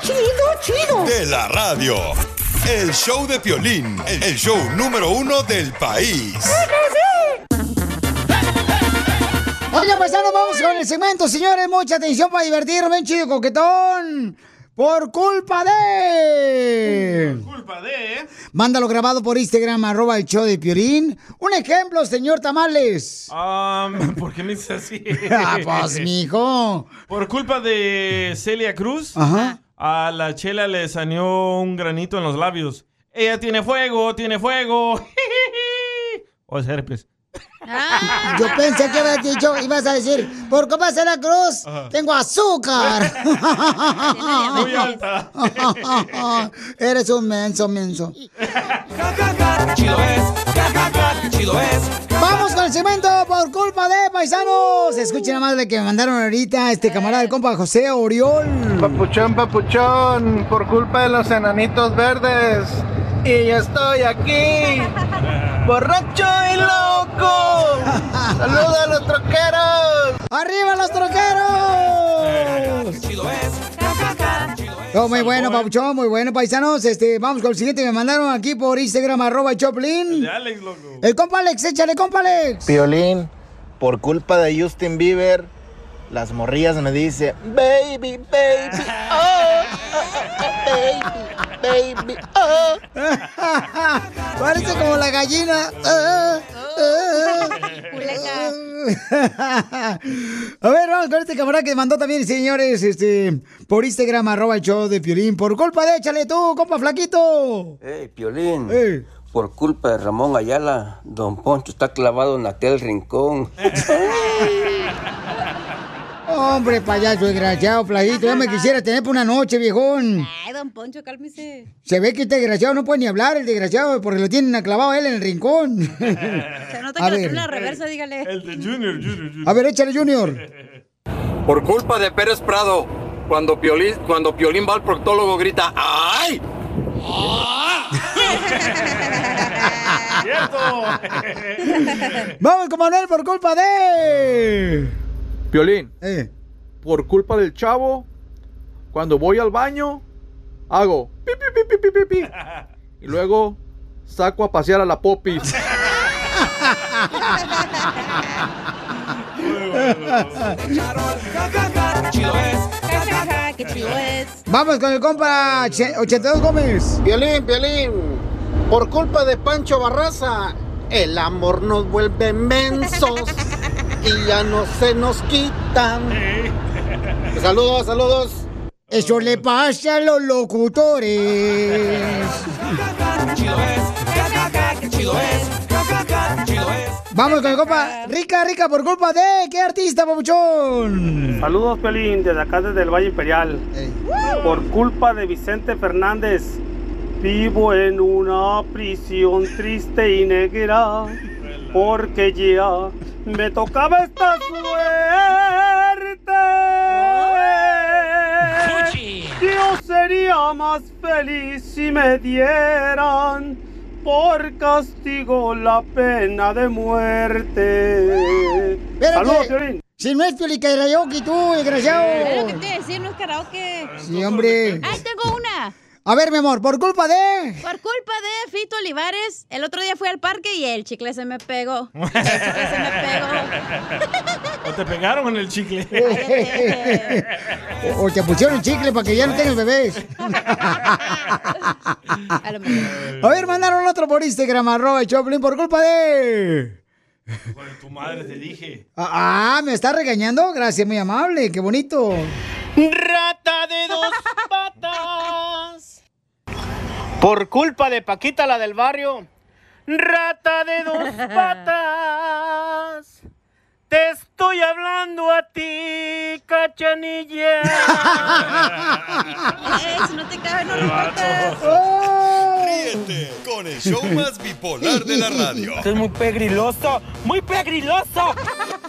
Chido, chido, De la radio. El show de Piolín, el show número uno del país. Oye, pues ahora vamos con el segmento, señores. Mucha atención para divertirme, chido coquetón. Por culpa de. Por culpa de. Mándalo grabado por Instagram, arroba el show de Piorín. Un ejemplo, señor Tamales. Ah, ¿Por qué me dices así? Ah, pues, mijo. Por culpa de Celia Cruz, Ajá. a la chela le salió un granito en los labios. Ella tiene fuego, tiene fuego. o es herpes. Yo pensé que habías dicho, ibas a decir, por culpa de la cruz, tengo azúcar. Muy alta. Eres un menso, menso. Chido es, chido es. Vamos con el segmento por culpa de paisanos. Escuchen nada más de que me mandaron ahorita este camarada del compa José Oriol. Papuchón, papuchón, por culpa de los enanitos verdes. Y yo estoy aquí, borracho y loco. Saluda a los troqueros. ¡Arriba los troqueros! Oh, muy bueno, Papuchón, muy bueno, paisanos. Este, vamos con el siguiente. Me mandaron aquí por Instagram, arroba Choplin. De Alex, loco. El compa Alex, échale, compa Alex. Piolín, por culpa de Justin Bieber, las morrillas me dicen, baby, baby, oh, oh, oh, baby, baby, oh. Parece como la gallina. Ah, ah. A ver, vamos con este camarada que mandó también, señores, este, por Instagram, arroba el show de Piolín. Por culpa de échale tú, compa flaquito. Hey, Piolín. Ey. Por culpa de Ramón Ayala, Don Poncho está clavado en aquel rincón. Hombre, payaso desgraciado, flaquito. Ya me quisiera tener por una noche, viejón. Ay, don Poncho, cálmese. Se ve que este desgraciado no puede ni hablar, el desgraciado, porque lo tienen clavado a él en el rincón. Se nota A que lo ver. tiene una reversa, dígale. El de Junior, Junior, Junior. A ver, échale, Junior. Por culpa de Pérez Prado, cuando Piolín, cuando Piolín va al proctólogo grita ¡Ay! Vamos con Manuel por culpa de. Piolín, Eh. por culpa del chavo, cuando voy al baño, hago pi, pi, pi, pi, pi, pi, pi. y luego saco a pasear a la popis. Chido es. Qué chido es. Vamos con el compa Che- 82 Gómez. Piolín, Piolín, por culpa de Pancho Barraza, el amor nos vuelve mensos y ya no se nos quitan. Saludos, saludos. Eso le pasa a los locutores. Vamos con el compa Rica, Rica, por culpa de. ¿Qué artista, papuchón? Saludos, Pelín, desde acá, desde el Valle Imperial. Por culpa de Vicente Fernández, vivo en una prisión triste y negra, porque ya me tocaba esta suerte. Yo sería más feliz si me dieran por castigo la pena de muerte. Espérate. Saludos, Piolín. Si no es Karaoke, tú, desgraciado. Es lo que te iba a decir, no es karaoke. Sí, hombre. ¡Ay, tengo una! A ver, mi amor, por culpa de. Por culpa de Fito Olivares, el otro día fui al parque y el chicle se me pegó. El chicle se me pegó. O te pegaron en el chicle. O, o te pusieron chicle para que ya no tengas bebés. A ver, mandaron otro por Instagram, arroba el Choplin, por culpa de. Tu madre te dije. Ah, ah, ¿me está regañando? Gracias, muy amable, qué bonito. Rata de dos patas. Por culpa de Paquita, la del barrio. Rata de dos patas. Te estoy hablando a ti, cachanilla. Ey, si no te caben, no Ríete con el show más bipolar de la radio. Esto es muy pegriloso, muy pegriloso.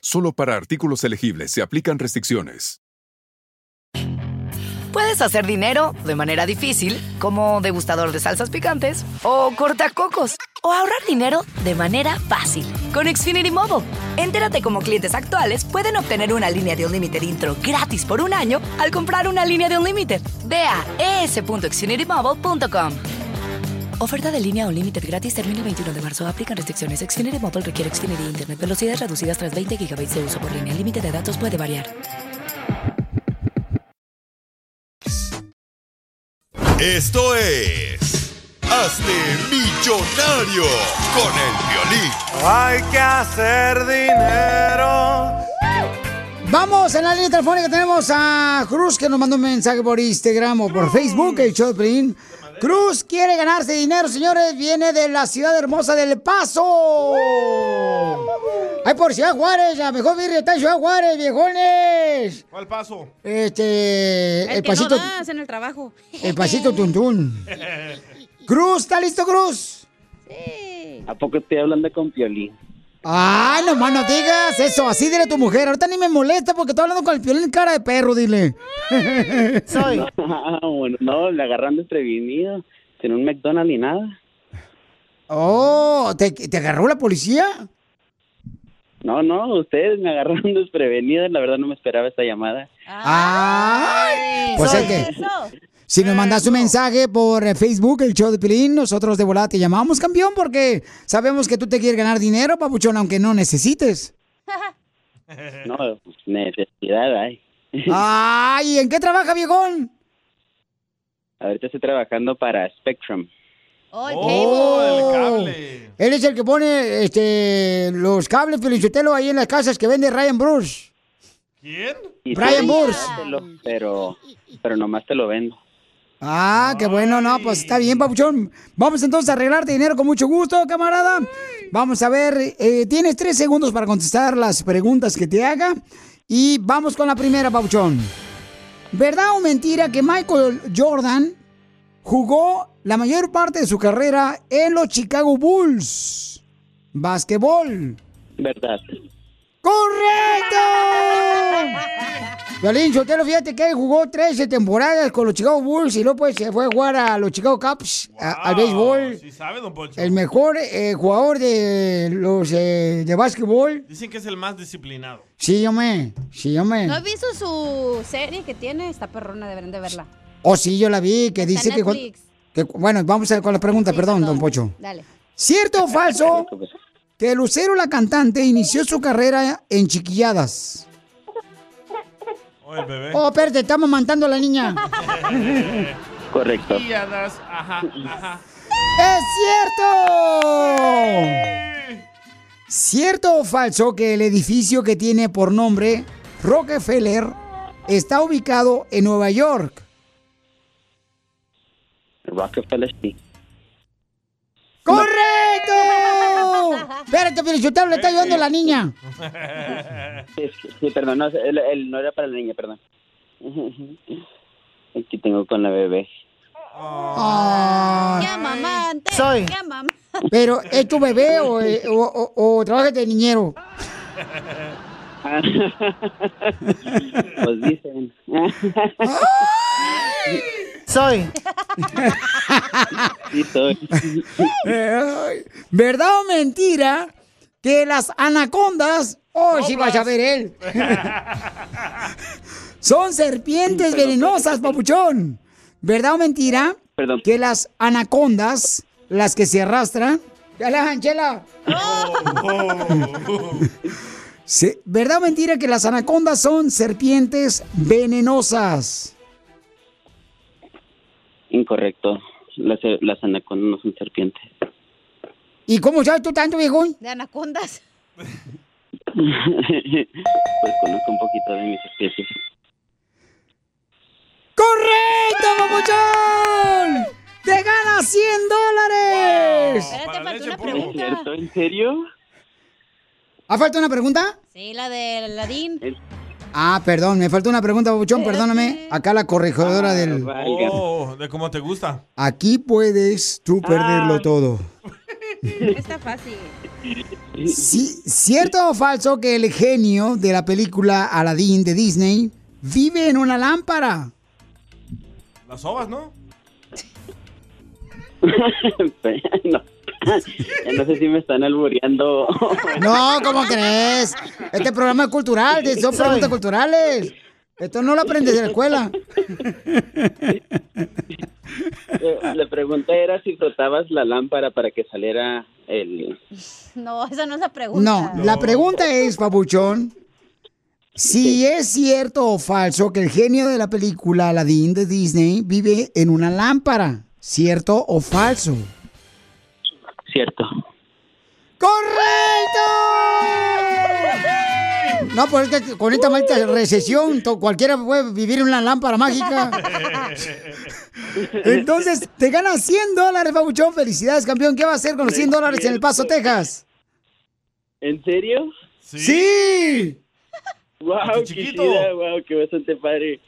Solo para artículos elegibles se aplican restricciones. Puedes hacer dinero de manera difícil, como degustador de salsas picantes, o cortacocos, o ahorrar dinero de manera fácil con Xfinity Mobile. Entérate cómo clientes actuales pueden obtener una línea de un límite intro gratis por un año al comprar una línea de un límite. Ve a es.xfinitymobile.com. Oferta de línea o límite gratis termina el 21 de marzo. Aplican restricciones. Xfinity Mobile requiere Xfinity Internet. Velocidades reducidas tras 20 GB de uso por línea. El límite de datos puede variar. Esto es. Hazte millonario con el violín. Hay que hacer dinero. Vamos, en la línea telefónica tenemos a Cruz que nos mandó un mensaje por Instagram o por Facebook, el Piolín. Cruz quiere ganarse dinero, señores. Viene de la ciudad hermosa del Paso. Ay, por Ciudad Juárez, la mejor birria está en Ciudad Juárez, viejones. ¿Cuál paso? Este, el, El, que pasito, no das en el trabajo. el pasito tuntún. Cruz, ¿está listo, Cruz? ¿A poco estoy hablando con Piolín? Ay, nomás no digas eso, así dile a tu mujer. Ahorita ni me molesta porque estoy hablando con el piolín cara de perro, dile. Soy. Ah, bueno, no, le agarran desprevenido. Sin un McDonald's ni nada. Oh, ¿te, te agarró la policía? No, no, ustedes me agarraron desprevenido. La verdad no me esperaba esta llamada. Ay, pues es que si nos mandas un mensaje por eh, Facebook, el show de Pilín, nosotros de volada te llamamos campeón porque sabemos que tú te quieres ganar dinero, papuchón, aunque no necesites. No, pues, necesidad hay. Ay, ¿y en qué trabaja, viejón? Ahorita estoy trabajando para Spectrum. Oh, Oh, Él es el que pone este, los cables Felicitelo ahí en las casas que vende Ryan Bruce. ¿Quién? Y Brian Pero, pero nomás te lo vendo. Ah, qué bueno, no, pues está bien, papuchón. Vamos entonces a arreglarte dinero con mucho gusto, camarada. Vamos a ver, eh, tienes tres segundos para contestar las preguntas que te haga. Y vamos con la primera, papuchón. ¿Verdad o mentira que Michael Jordan jugó la mayor parte de su carrera en los Chicago Bulls? Básquetbol. ¿Verdad? ¡Correcto! Violín Sotelo, fíjate que él jugó 13 temporadas con los Chicago Bulls y luego pues se fue a jugar a los Chicago Cubs, a- al béisbol. Sí sabe, don Poncho. El mejor eh, jugador de los eh, de básquetbol. Dicen que es el más disciplinado. Sí, yo me. Sí, yo me. ¿No has visto su serie que tiene? Está perrona, deberían de verla. Oh, sí, yo la vi, que Está dice que, Bueno, vamos a ver con la pregunta, perdón, don Pocho. Dale. ¿Cierto o falso que Lucero la cantante inició su carrera en chiquilladas? O el bebé. Oh, espérate, estamos mandando a la niña. Correcto. Guiadas, ajá, ajá. ¡Es cierto! ¿Cierto o falso que el edificio que tiene por nombre Rockefeller está ubicado en Nueva York? Rockefeller sí. ¡Correcto! Espérate, pero yo te le está ayudando la niña. Sí, perdón, no, él, él no era para la niña, perdón. Aquí tengo con la bebé. Ah, mamá. antes. Soy. Ya, mamá. pero, ¿es tu bebé o, eh, o, o- o trabajas de niñero? Pues dicen. Soy. Sí, soy. ¿Verdad o mentira que las anacondas, oh, sí vas a ver él, son serpientes venenosas, papuchón. ¿Verdad o mentira? Perdón. Que las anacondas, las que se arrastran, ya la Anchela. Sí, ¿Verdad o mentira que las anacondas son serpientes venenosas? Incorrecto. Las, las anacondas no son serpientes. ¿Y cómo sabes tú tanto, viejo? De anacondas. pues conozco un poquito de mis especies. ¡Correcto, papuchón! ¡Te ganas 100 dólares! Espérate, falta una ¿Es pregunta. cierto? ¿En serio? ¿Ha falta una pregunta? Sí, la de Aladín. Ah, perdón, me falta una pregunta, papuchón, perdóname. Acá la corregidora del... Oh, de cómo te gusta. Aquí puedes tú perderlo Ah. todo. Está fácil. Sí, ¿Cierto o falso que el genio de la película Aladdin de Disney vive en una lámpara? Las ovas, ¿no? no. No sé si me están albureando. No, ¿cómo crees? Este programa es cultural, son preguntas culturales. Esto no lo aprendes en la escuela. Eh, La pregunta era si frotabas la lámpara para que saliera el... No, esa no es la pregunta. No, la pregunta es, papuchón, si es cierto o falso que el genio de la película Aladdin de Disney vive en una lámpara. ¿Cierto o falso? Cierto. ¡Correcto! No, pues es que con esta maldita recesión, cualquiera puede vivir una lámpara mágica. Entonces, te ganas 100 dólares, Pabuchón. Felicidades, campeón. ¿Qué va a hacer con los 100 dólares en El Paso, Texas? ¿En serio? ¡Sí! ¡Wow! ¡Qué chida! ¡Wow! ¡Qué bastante padre!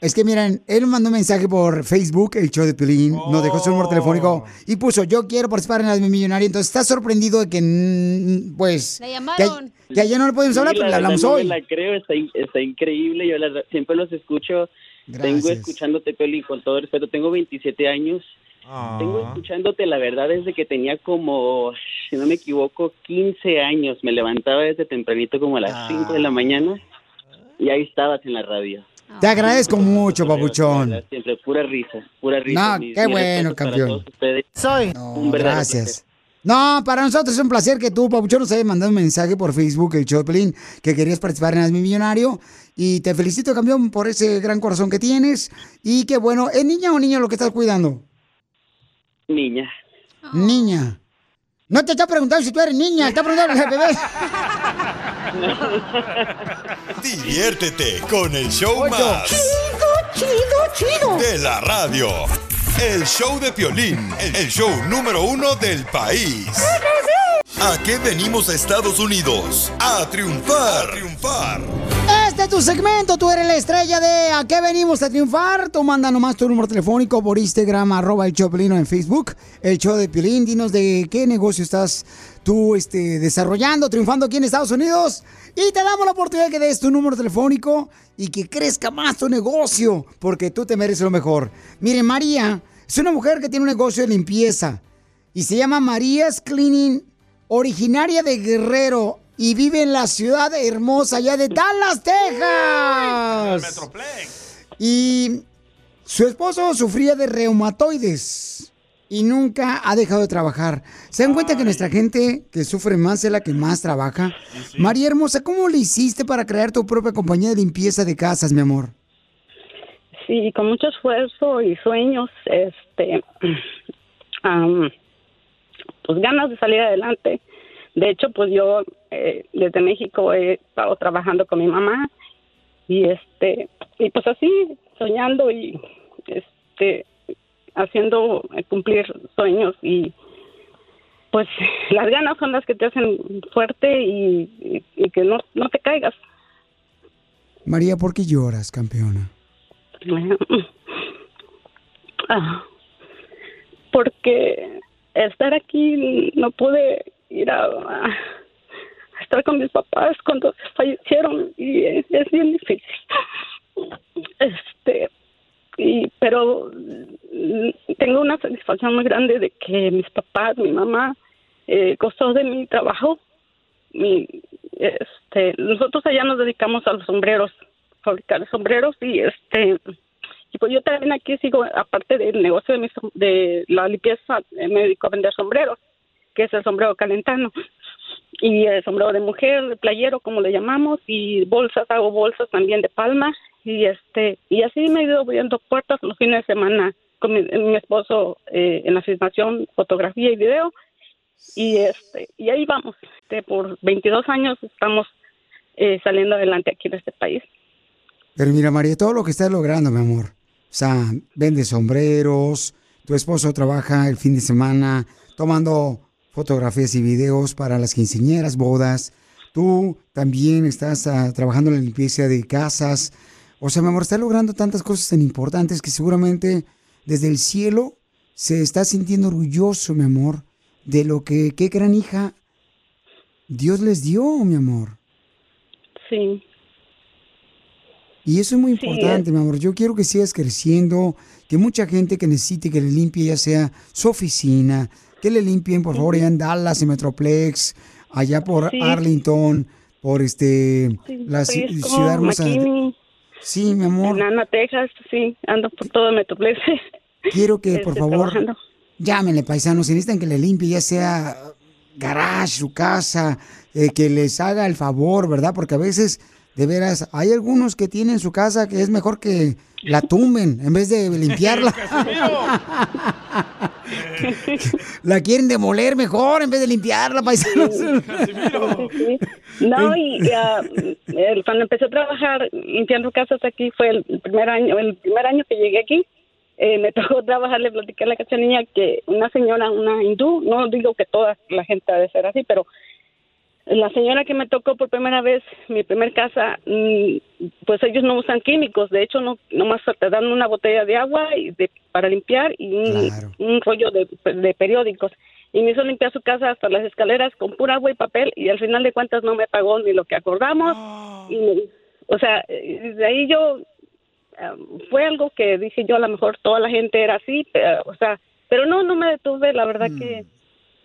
Es que miren, él mandó un mensaje por Facebook, el show de Pelín, nos dejó su número telefónico y puso, yo quiero participar en la de millonario. Entonces está sorprendido de que, mm, pues, que, llamaron. que ayer no le podemos hablar, Sí, pero la le hablamos hoy. la creo, está, in- está increíble. Yo la siempre los escucho. Tengo Gracias. escuchándote, Peli, con todo respeto. Tengo 27 años. Tengo escuchándote, la verdad, desde que tenía como, si no me equivoco, 15 años. Me levantaba desde tempranito, como a las 5 de la mañana. Y ahí estabas en la radio. Te agradezco mucho, papuchón. Siempre, pura risa, pura risa. No, qué bueno, campeón. Soy. un verdadero Gracias. No, para nosotros es un placer que tú, Papuchón, nos hayas mandado un mensaje por Facebook, el Pelín, que querías participar en Hazme Millonario. Y te felicito, campeón, por ese gran corazón que tienes. Y que bueno, ¿es niña o niño lo que estás cuidando? Niña. Niña. No te está preguntando si tú eres niña, está preguntando al bebé. Diviértete con el show Ocho. más. Chido, chido, De la radio. El show de Piolín, el show número uno del país. ¿A qué venimos a Estados Unidos? A triunfar. A triunfar. Este es tu segmento, tú eres la estrella de ¿A qué venimos a triunfar? Tú manda nomás tu número telefónico por Instagram, arroba el Choplino en Facebook, el show de Piolín. Dinos de qué negocio estás tú este, desarrollando, triunfando aquí en Estados Unidos. Y te damos la oportunidad de que des tu número telefónico y que crezca más tu negocio, porque tú te mereces lo mejor. Miren, María es una mujer que tiene un negocio de limpieza y se llama María's Cleaning, originaria de Guerrero y vive en la ciudad hermosa allá de Dallas, Texas. Y su esposo sufría de reumatoides y nunca ha dejado de trabajar. ¿Se dan cuenta que nuestra gente que sufre más es la que más trabaja? María Hermosa, ¿cómo le hiciste para crear tu propia compañía de limpieza de casas, mi amor? Sí, con mucho esfuerzo y sueños, este, pues ganas de salir adelante. De hecho, pues yo eh, desde México he estado trabajando con mi mamá y este, y pues así soñando y este, haciendo eh, cumplir sueños y pues las ganas son las que te hacen fuerte y, y- y que no, no te caigas. María, ¿por qué lloras, campeona? Ah, porque estar aquí no pude ir a, estar con mis papás cuando fallecieron y es, bien difícil. Este, y pero tengo una satisfacción muy grande de que mis papás, mi mamá, eh, gozó de mi trabajo mi, este, nosotros allá nos dedicamos a los sombreros, fabricar sombreros y este, y pues yo también aquí sigo, aparte del negocio de, mi de la limpieza, eh, me dedico a vender sombreros, que es el sombrero calentano y el sombrero de mujer, de playero, como le llamamos, y bolsas, hago bolsas también de palma, y este, y así me he ido abriendo puertas los fines de semana con mi, mi esposo eh, en la filmación, fotografía y video, y este, y ahí vamos, este, por 22 años estamos eh, saliendo adelante aquí en este país. Pero mira, María, todo lo que estás logrando, mi amor. O sea, vende sombreros, tu esposo trabaja el fin de semana tomando fotografías y videos para las quinceañeras, bodas. Tú también estás ah, trabajando en la limpieza de casas. O sea, mi amor, estás logrando tantas cosas tan importantes que seguramente desde el cielo se está sintiendo orgulloso, mi amor, de lo que, qué gran hija Dios les dio, mi amor. Sí. Y eso es muy Sí, importante, mi amor. Yo quiero que sigas creciendo, que mucha gente que necesite que le limpie, ya sea su oficina, que le limpien, por favor, allá en Dallas, en Metroplex, allá por Sí. Arlington, por este, la ci- Frisco, ciudad hermosa. McKinney, Sí, mi amor. en Ana, Texas, sí, ando por todo Metroplex. Quiero que, por este, favor, trabajando. llámenle, paisanos, si necesitan que le limpie, ya sea garage, su casa, eh, que les haga el favor, ¿verdad? Porque a veces, de veras, hay algunos que tienen su casa que es mejor que la tumben en vez de limpiarla. la quieren demoler mejor en vez de limpiarla, paisanos. No, y ah, el- cuando empecé a trabajar limpiando casas aquí fue el primer año, el primer año que llegué aquí, eh, me tocó trabajar, le platiqué a la cachanilla que una señora, una hindú, no digo que toda la gente ha de ser así, pero la señora que me tocó por primera vez, mi primer casa, mm, pues ellos no usan químicos, de hecho no nomás te dan una botella de agua y de, para limpiar y un, un rollo de, de periódicos. Y me hizo limpiar su casa hasta las escaleras con pura agua y papel y al final de cuentas no me pagó ni lo que acordamos. Y me- o sea, de ahí yo, eh, fue algo que dije yo, a lo mejor toda la gente era así, pero, o sea, pero no, no me detuve, la verdad que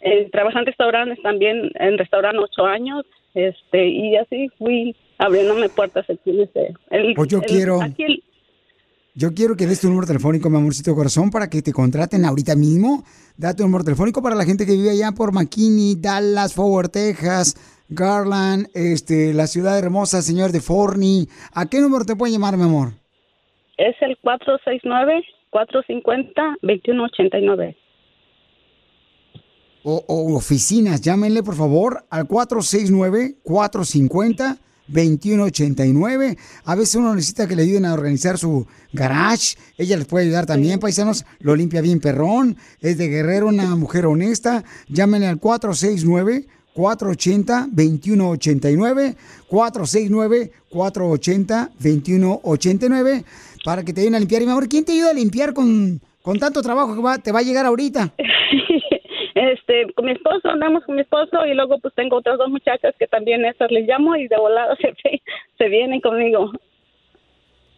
eh, trabajé en restaurantes también, en restaurante ocho años, este, y así fui abriéndome puertas aquí el- Pues yo el- quiero- aquí el- Yo quiero que des tu número telefónico, mi amorcito corazón, para que te contraten ahorita mismo. Da tu número telefónico para la gente que vive allá por McKinney, Dallas, Forward, Texas, Garland, este, la ciudad hermosa, señor de Forney. ¿A qué número te pueden llamar, mi amor? es el 469-450-2189. O, o oficinas, llámenle por favor al 469-450-2189. A veces uno necesita que le ayuden a organizar su garage. Ella les puede ayudar también, paisanos. Lo limpia bien perrón. Es de guerrero, una mujer honesta. Llámenle al 469 480-2189, 469-480-2189, para que te ayuden a limpiar. Y mi amor, ¿quién te ayuda a limpiar con, con tanto trabajo que va- te va a llegar ahorita? Este, con mi esposo, andamos con mi esposo y luego pues tengo otras dos muchachas que también esas les llamo y de volada se, se vienen conmigo.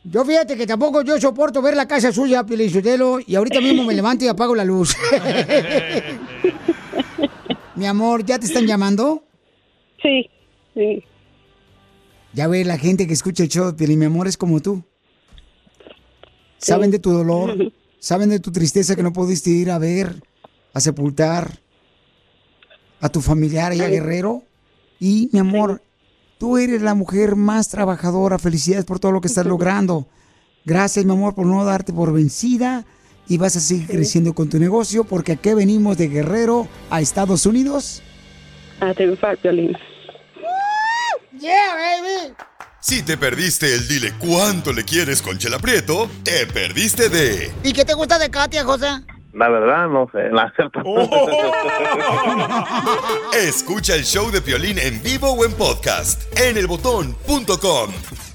Yo fíjate que tampoco yo soporto ver la casa suya, Pielichotelo, y ahorita mismo me levanto y apago la luz. Mi amor, ¿ya te están llamando? Sí, sí. Ya ve, la gente que escucha el show, Pieli, mi amor, es como tú. Saben de tu dolor, saben de tu tristeza que no pudiste ir a ver, a sepultar a tu familiar allá Guerrero. Y, mi amor, tú eres la mujer más trabajadora. Felicidades por todo lo que estás logrando. Gracias, mi amor, por no darte por vencida. Y vas a seguir creciendo con tu negocio porque aquí venimos de Guerrero a Estados Unidos. A triunfar, Piolín. Yeah, baby. Si te perdiste el dile cuánto le quieres con Chela Prieto, te perdiste de ¿Y qué te gusta de Katia, José? La verdad, no sé. La acepto. Escucha el show de Piolín en vivo o en podcast en elbotón.com.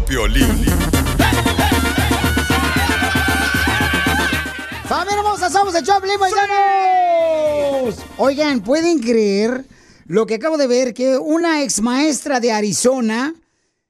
Vio Piolín. ¡Familia hermosa! ¡Somos el Choplin, paisanos! Oigan, ¿pueden creer lo que acabo de ver? Que una ex maestra de Arizona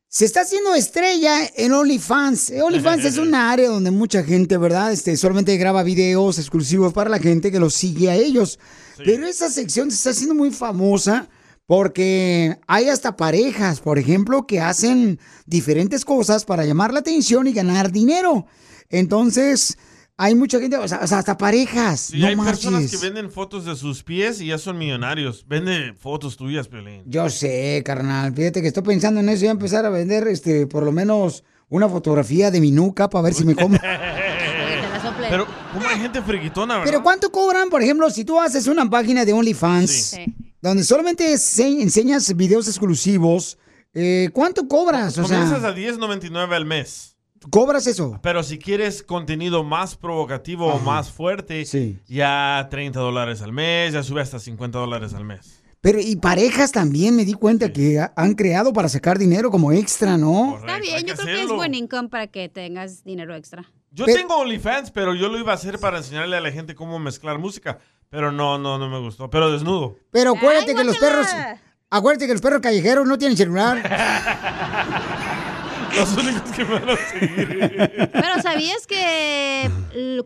se está haciendo estrella en OnlyFans. Eh, OnlyFans es una área donde mucha gente, ¿verdad? Este, solamente graba videos exclusivos para la gente que los sigue a ellos. Pero esa sección se está haciendo muy famosa porque hay hasta parejas, por ejemplo, que hacen diferentes cosas para llamar la atención y ganar dinero. Entonces, hay mucha gente, o sea, o sea, hasta parejas. Y no hay personas que venden fotos de sus pies y ya son millonarios. Vende fotos tuyas, Piolín. Yo sé, carnal. Fíjate que estoy pensando en eso y empezar a vender, este, por lo menos una fotografía de mi nuca para ver si me como. Pero, ¿cómo hay gente friquitona, verdad? Pero ¿cuánto cobran, por ejemplo, si tú haces una página de OnlyFans Sí. Donde solamente se- enseñas videos exclusivos? eh, ¿Cuánto cobras? O Comienzas sea, a 10.99 al mes. ¿cobras eso? Pero si quieres contenido más provocativo o más fuerte, ya 30 dólares al mes, ya sube hasta 50 dólares al mes. Pero y parejas también me di cuenta que ha- han creado para sacar dinero como extra, ¿no? Está bien, yo creo que es buen income para que tengas dinero extra. Yo tengo OnlyFans, pero yo lo iba a hacer para enseñarle a la gente cómo mezclar música. Pero no, no, no me gustó. Pero desnudo. Pero acuérdate que los perros, acuérdate que los perros callejeros no tienen celular. Los únicos que me van a seguir. Pero ¿sabías que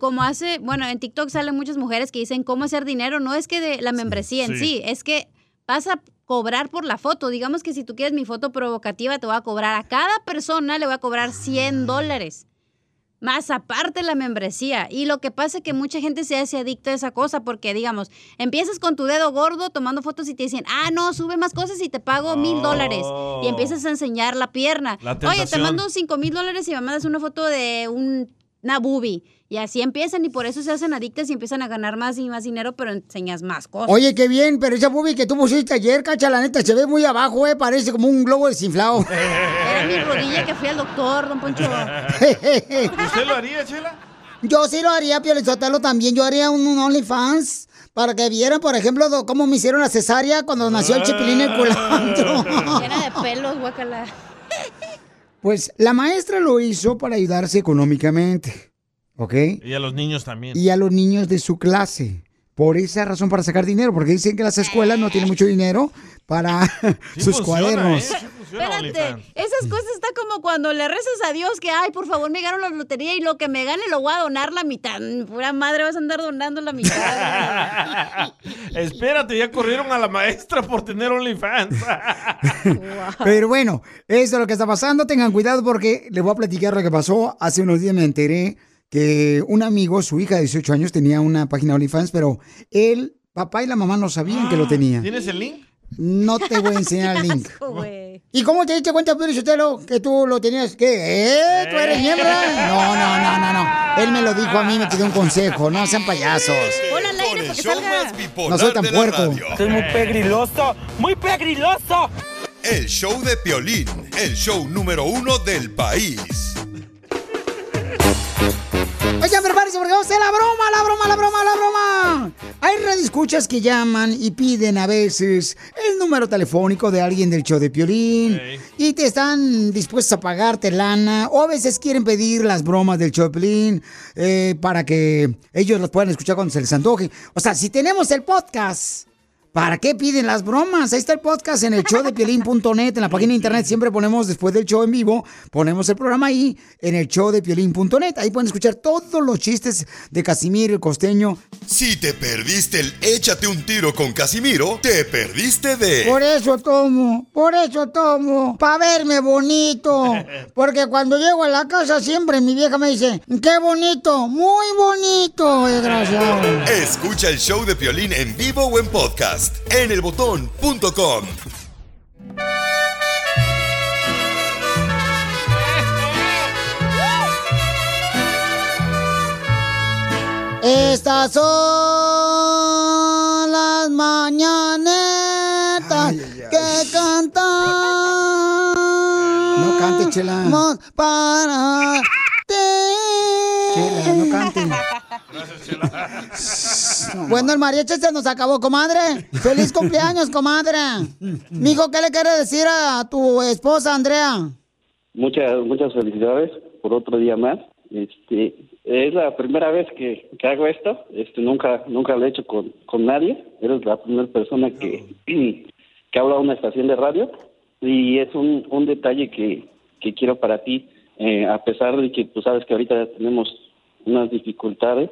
como hace, bueno, en TikTok salen muchas mujeres que dicen cómo hacer dinero? No es que de la membresía en Sí. sí, es que vas a cobrar por la foto. Digamos que si tú quieres mi foto provocativa, te voy a cobrar a cada persona, le voy a cobrar 100 dólares. Más aparte la membresía. Y lo que pasa es que mucha gente se hace adicta a esa cosa porque, digamos, empiezas con tu dedo gordo tomando fotos y te dicen, ah, no, sube más cosas y te pago mil dólares. Y empiezas a enseñar la pierna. La Oye, te mando cinco mil dólares y me mandas una foto de un, una boobie. Y así empiezan y por eso se hacen adictas y empiezan a ganar más y más dinero, pero enseñas más cosas. Oye, qué bien, pero esa boobie que tú pusiste ayer, cacha, la neta, se ve muy abajo, eh, parece como un globo desinflado. Era mi rodilla que fui al doctor, don Poncho. ¿Usted lo haría, Chela? Yo sí lo haría, Piolizotelo, también. Yo haría un, un OnlyFans para que vieran, por ejemplo, do- cómo me hicieron la cesárea cuando nació el chipilín el culantro. Llena de pelos, guacala. Pues la maestra lo hizo para ayudarse económicamente, ¿ok? Y a los niños también. Y a los niños de su clase. Por esa razón, para sacar dinero, porque dicen que las escuelas no tienen mucho dinero para sus funciona, cuadernos. ¿eh? Sí funciona Espérate, esas cosas está como cuando le rezas a Dios que, ay, por favor, me gano la lotería y lo que me gane lo voy a donar la mitad. Pura madre, vas a andar donando la mitad. Espérate, ya corrieron a la maestra por tener OnlyFans. Pero bueno, eso es lo que está pasando. Tengan cuidado porque les voy a platicar lo que pasó. Hace unos días me enteré que un amigo, su hija de 18 años, tenía una página OnlyFans, pero el papá y la mamá no sabían que lo tenía. ¿Tienes el link? No te voy a enseñar el link. Asco. ¿Y cómo te diste cuenta, Pedro Sotelo, que tú lo tenías? ¿Qué? ¿Eh? ¿Tú eres miembra? No, no, no, no, no. Él me lo dijo a mí, me pidió un consejo. No sean payasos. Al aire salga. No soy tan puerco. Es muy pegriloso, muy pegriloso. El show de Piolín, el show número uno del país. Oigan, prepárense porque vamos a hacer la broma, la broma, la broma, la broma. Hay radioescuchas que llaman y piden a veces el número telefónico de alguien del show de Piolín y te están dispuestos a pagarte lana o a veces quieren pedir las bromas del show de Piolín eh, para que ellos las puedan escuchar cuando se les antoje. O sea, si tenemos el podcast ¿Para qué piden las bromas? Ahí está el podcast en el show de piolín.net. En la página de internet siempre ponemos, después del show en vivo, ponemos el programa ahí en el show de piolín.net. Ahí pueden escuchar todos los chistes de Casimiro el costeño. Si te perdiste el échate un tiro con Casimiro, te perdiste de... Por eso tomo, por eso tomo, para verme bonito. Porque cuando llego a la casa siempre mi vieja me dice, qué bonito, muy bonito, desgraciado. Escucha el show de Piolín en vivo o en podcast en elbotón.com. Estas son las mañanetas que cantan. No cante, Chela. Para ti. Chela, no cante. Bueno, el mariachi se nos acabó, comadre. Feliz cumpleaños, comadre. Mijo, ¿qué le quiere decir a tu esposa, Andrea? Muchas, muchas felicidades por otro día más. Este, es la primera vez que, que hago esto. Este, nunca, nunca lo he hecho con, con nadie. Eres la primera persona que, que habla a una estación de radio. Y es un, un detalle que, que quiero para ti. Eh, a pesar de que tú sabes que ahorita tenemos unas dificultades,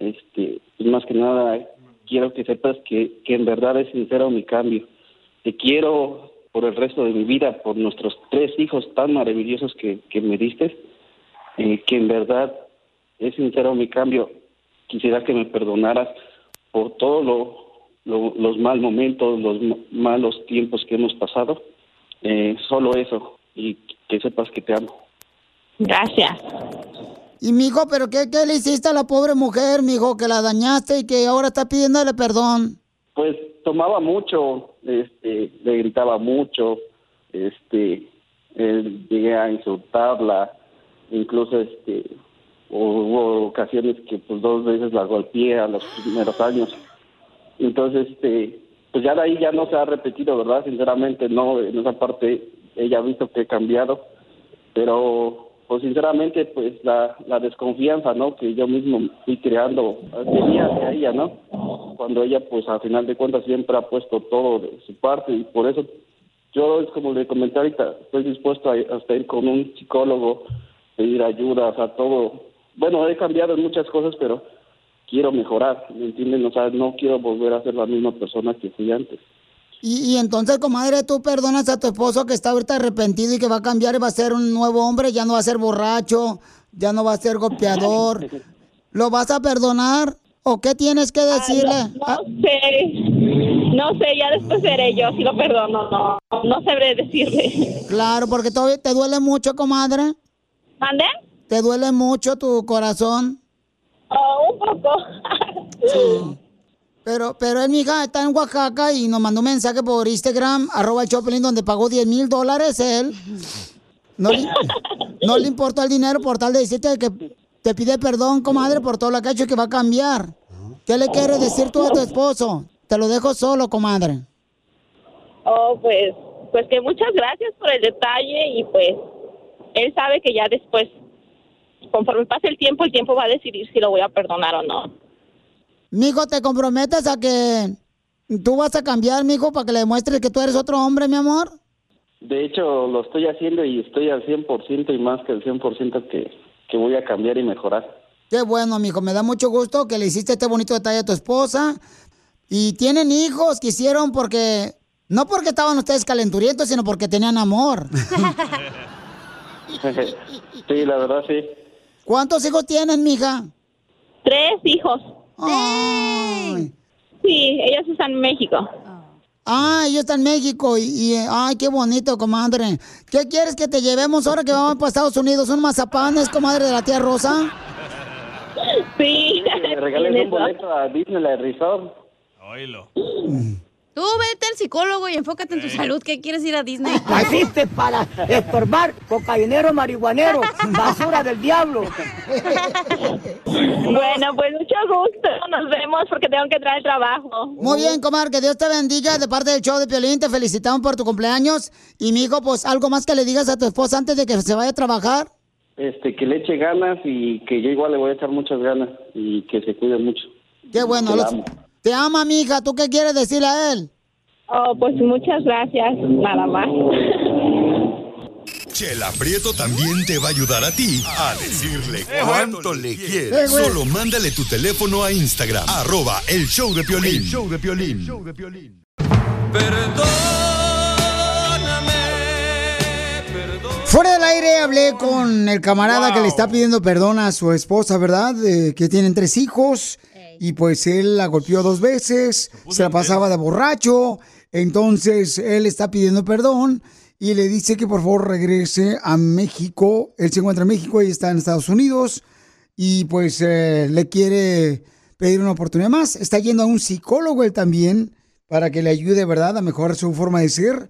este, pues más que nada quiero que sepas que, que en verdad es sincero mi cambio. Te quiero por el resto de mi vida, por nuestros tres hijos tan maravillosos que, que me diste, eh, que en verdad es sincero mi cambio. Quisiera que me perdonaras por todos lo, lo- los mal momentos, los malos tiempos que hemos pasado. Eh, solo eso, y que sepas que te amo. Gracias. Y mijo, ¿pero qué, qué le hiciste a la pobre mujer, mijo, que la dañaste y que ahora está pidiéndole perdón? Pues tomaba mucho, este, le gritaba mucho, este, llegué a insultarla, incluso este, hubo ocasiones que pues dos veces la golpeé a los primeros años. Entonces, este, pues ya de ahí ya no se ha repetido, ¿verdad? Sinceramente, no, en esa parte ella ha visto que he cambiado, pero pues sinceramente, pues la, la desconfianza, ¿no? Que yo mismo fui creando, tenía hacia ella, ¿no? Cuando ella, pues a final de cuentas siempre ha puesto todo de su parte y por eso yo, es como le comenté ahorita, estoy dispuesto a, hasta ir con un psicólogo, pedir ayuda, o sea, todo. Bueno, he cambiado en muchas cosas, pero quiero mejorar, ¿me entienden? O sea, no quiero volver a ser la misma persona que fui antes. Y, y entonces, comadre, tú perdonas a tu esposo que está ahorita arrepentido y que va a cambiar y va a ser un nuevo hombre, ya no va a ser borracho, ya no va a ser golpeador. ¿Lo vas a perdonar? ¿O qué tienes que decirle? No sé, no sé, ya después veré yo si lo perdono, no, no sabré decirle. Claro, porque todavía te duele mucho, comadre. ¿Mande? ¿Te duele mucho tu corazón? Oh, un poco. Sí. Pero, pero él, mi hija, está en Oaxaca y nos mandó un mensaje por Instagram, arroba Choplin, donde pagó 10 mil dólares él. No le, no le importó el dinero por tal de decirte que te pide perdón, comadre, por todo lo que ha hecho y que va a cambiar. ¿Qué le quieres decir tú a tu esposo? Te lo dejo solo, comadre. Oh, pues, pues que muchas gracias por el detalle y pues él sabe que ya después, conforme pase el tiempo, el tiempo va a decidir si lo voy a perdonar o no. Mijo, ¿te comprometes a que tú vas a cambiar, mijo, para que le demuestres que tú eres otro hombre, mi amor? De hecho, lo estoy haciendo y estoy al 100% y más que el 100% que, que voy a cambiar y mejorar. Qué bueno, mijo. Me da mucho gusto que le hiciste este bonito detalle a tu esposa. Y tienen hijos que hicieron porque... No porque estaban ustedes calenturientos, sino porque tenían amor. sí, la verdad sí. ¿Cuántos hijos tienen, mija? Tres hijos. Ay. Sí, ellos están en México. Ah, ellos están en México y, y, ay, qué bonito, comadre. ¿Qué quieres que te llevemos ahora que vamos para Estados Unidos? ¿Un mazapanes, comadre de la tía Rosa? Sí. Regales un boleto a Disneyland Resort. Oílo. Tú vete al psicólogo y enfócate en tu salud. ¿Qué quieres ir a Disney? Naciste para estorbar, cocainero marihuanero, basura del diablo. Bueno, pues mucho gusto. Nos vemos porque tengo que entrar al trabajo. Muy bien, comadre, que Dios te bendiga de parte del show de Piolín. Te felicitamos por tu cumpleaños. Y, mi hijo, pues, algo más que le digas a tu esposa antes de que se vaya a trabajar. Este, que le eche ganas y que yo igual le voy a echar muchas ganas y que se cuide mucho. Qué bueno, los, amo. Te ama, mija. ¿Tú qué quieres decirle a él? Oh, pues muchas gracias, nada más. Chela Prieto también te va a ayudar a ti a decirle cuánto le Eh, quieres. Solo mándale tu teléfono a Instagram, arroba el show de Piolín. El show de Piolín. Fuera del aire hablé con el camarada que le está pidiendo perdón a su esposa, ¿verdad? Eh, que tienen tres hijos. Y pues él la golpeó dos veces, se la pasaba de borracho. Entonces él está pidiendo perdón y le dice que por favor regrese a México. Él se encuentra en México y está en Estados Unidos. Y pues eh, le quiere pedir una oportunidad más. Está yendo a un psicólogo él también para que le ayude, ¿verdad? A mejorar su forma de ser.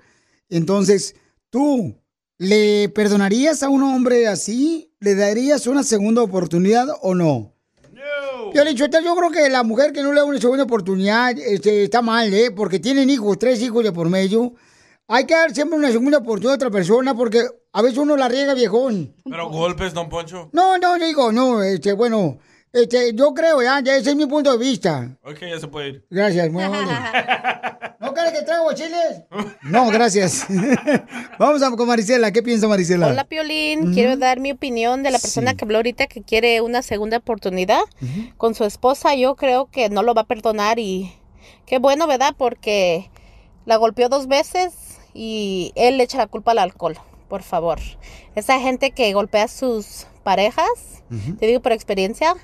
Entonces, tú, ¿le perdonarías a un hombre así? ¿Le darías una segunda oportunidad o no? Yo le he dicho, yo creo que la mujer que no le da una segunda oportunidad este, está mal, ¿eh? Porque tienen hijos, tres hijos de por medio. Hay que dar siempre una segunda oportunidad a otra persona porque a veces uno la riega, viejón. Pero golpes, don Poncho. No, no, digo, no, este, bueno, este, yo creo, ya, ya, ese es mi punto de vista. Ok, ya se puede ir. Gracias, muy amable. ¿No quieres que traigo chiles? No, gracias. Vamos a con Marisela. ¿Qué piensa Marisela? Hola Piolín, quiero dar mi opinión de la persona que habló ahorita que quiere una segunda oportunidad con su esposa. Yo creo que no lo va a perdonar y qué bueno, ¿verdad? Porque la golpeó dos veces y él le echa la culpa al alcohol, por favor. Esa gente que golpea a sus parejas, te digo por experiencia,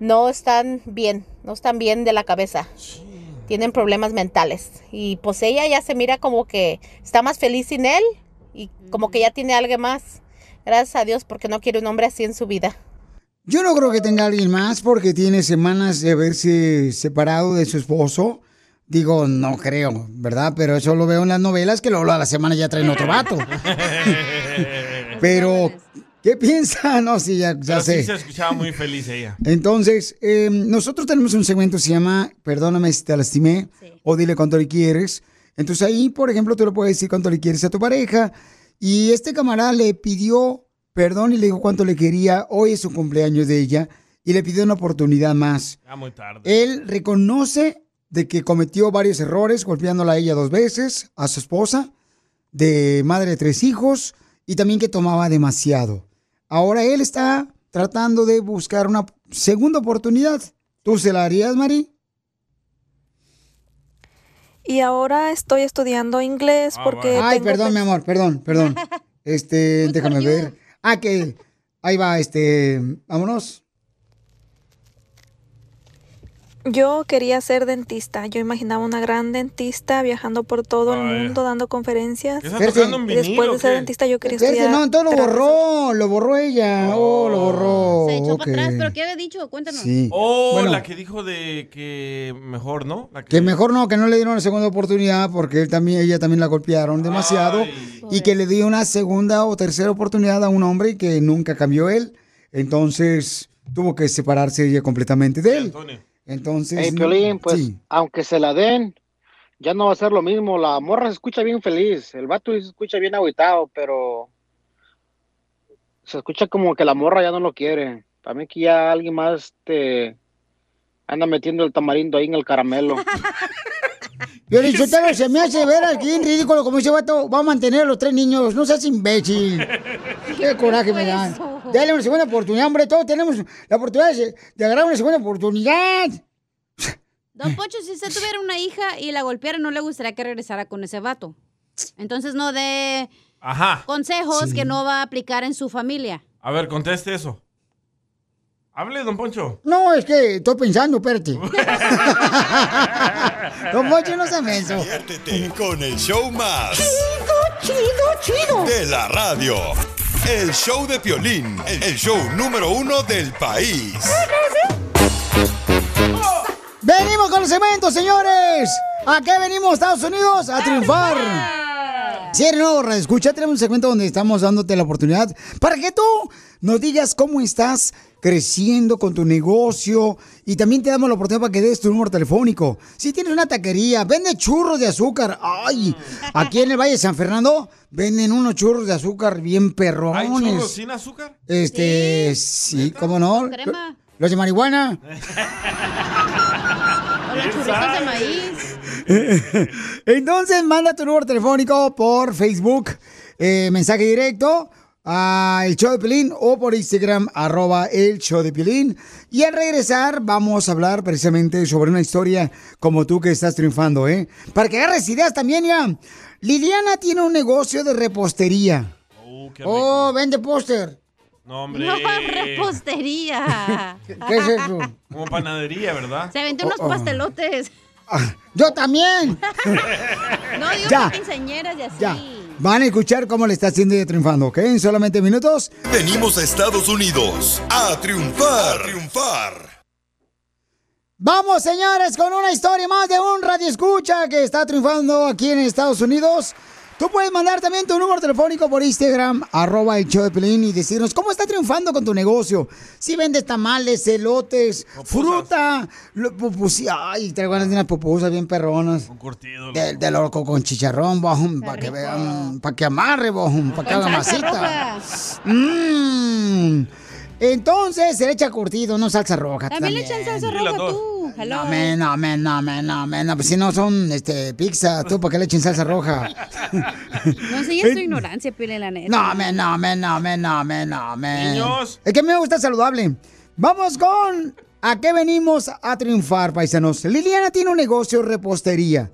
no están bien, no están bien de la cabeza. Tienen problemas mentales. Y pues ella ya se mira como que está más feliz sin él y como que ya tiene algo más. Gracias a Dios porque no quiere un hombre así en su vida. Yo no creo que tenga alguien más porque tiene semanas de haberse separado de su esposo. Digo, no creo, ¿verdad? Pero eso lo veo en las novelas que luego a la semana ya traen otro vato. Pero, ¿qué piensa? No, sí, ya, ya Pero sé. sí se escuchaba muy feliz ella. Entonces, eh, nosotros tenemos un segmento que se llama Perdóname si te lastimé o dile cuánto le quieres. Entonces ahí, por ejemplo, tú le puedes decir cuánto le quieres a tu pareja. Y este camarada le pidió perdón y le dijo cuánto le quería. Hoy es su cumpleaños de ella y le pidió una oportunidad más. Ya muy tarde. Él reconoce de que cometió varios errores, golpeándola a ella dos veces, a su esposa, de madre de tres hijos, y también que tomaba demasiado. Ahora él está tratando de buscar una segunda oportunidad. ¿Tú se la harías, Mari? Y ahora estoy estudiando inglés porque Ay, tengo perdón, mi amor, perdón, perdón. Este, déjame ver. Ah, que ahí va, este, vámonos. Yo quería ser dentista. Yo imaginaba una gran dentista viajando por todo el mundo dando conferencias. ¿Está tocando un y después de ser qué? dentista yo quería Espérate, estudiar. no, entonces lo borró, lo borró ella. Oh, lo borró. Se echó para atrás, pero ¿qué había dicho? Cuéntanos. Sí. Oh, Bueno. la que dijo de que mejor, ¿no? La que- Que mejor no, que no le dieron una segunda oportunidad porque él también, ella también la golpearon demasiado y que le dio una segunda o tercera oportunidad a un hombre que nunca cambió él. Entonces tuvo que separarse ella completamente de él. Entonces, Hey, Piolín, pues, sí. aunque se la den, ya no va a ser lo mismo. La morra se escucha bien feliz, el vato se escucha bien agüitado, pero se escucha como que la morra ya no lo quiere. Para mí que ya alguien más te anda metiendo el tamarindo ahí en el caramelo. Yo le dije, "Telo, se me hace ver aquí en ridículo como ese vato va a mantener a los tres niños. No seas imbécil. Qué coraje me da. Dale una segunda oportunidad, hombre. Todos tenemos la oportunidad de, de agarrar una segunda oportunidad. Don Pocho, si usted tuviera una hija y la golpeara, no le gustaría que regresara con ese vato. Entonces no dé Ajá. consejos que no va a aplicar en su familia. A ver, conteste eso. Hable, don Poncho. No, es que estoy pensando, espérate. Don Poncho, no se menso. Diviértete con el show más. Chido, chido, De la radio. El show de Piolín. El show número uno del país. Venimos con los eventos, señores. ¿A qué venimos, Estados Unidos? A triunfar. Si eres nuevo, escucha, tenemos un segmento donde estamos dándote la oportunidad para que tú nos digas cómo estás creciendo con tu negocio y también te damos la oportunidad para que des tu número telefónico. Si tienes una taquería, vende churros de azúcar. Ay, aquí en el Valle de San Fernando venden unos churros de azúcar bien ¿Hay perrones. churros sin azúcar? Este, sí, ¿cómo no? crema. Los de marihuana. O los churritos de maíz. Entonces, manda tu número telefónico por Facebook, eh, mensaje directo a El Show de Pilín o por Instagram, arroba El Show de Pilín. Y al regresar vamos a hablar precisamente sobre una historia como tú que estás triunfando, ¿eh? Para que agarres ideas también, ya. Liliana tiene un negocio de repostería. Oh, vende póster. No, hombre. No, repostería. ¿Qué es eso? Como panadería, ¿verdad? Se aventó unos Oh, oh. pastelotes. Yo también. No, digo Ya. que quinceañeras y así. Ya. Van a escuchar cómo le está haciendo ella triunfando, ¿ok? En solamente minutos. Venimos a Estados Unidos a triunfar. A triunfar. Vamos, señores, con una historia más de un radio escucha que está triunfando aquí en Estados Unidos. Tú puedes mandar también tu número telefónico por Instagram, arroba el show de Pelín, y decirnos cómo está triunfando con tu negocio. Si vendes tamales, elotes, fruta, lo- pupusí, ay, traigo ganas de unas pupusas bien perronas. Un curtido. De, de loco con chicharrón, para que vean, para que amarre, para que haga masita. Mm. Entonces se le echa curtido, no salsa roja. También le echan salsa roja tú. Hello. No, me, no, me, no, me, no, me, no, pues si no son este, pizza, tú, ¿para qué le echen salsa roja? No enseñes tu ignorancia, Pile, la neta. No, me, no, me, no, me, no, me, no, me. Niños. Es que me gusta saludable. Vamos con a qué venimos a triunfar, paisanos. Liliana tiene un negocio de repostería.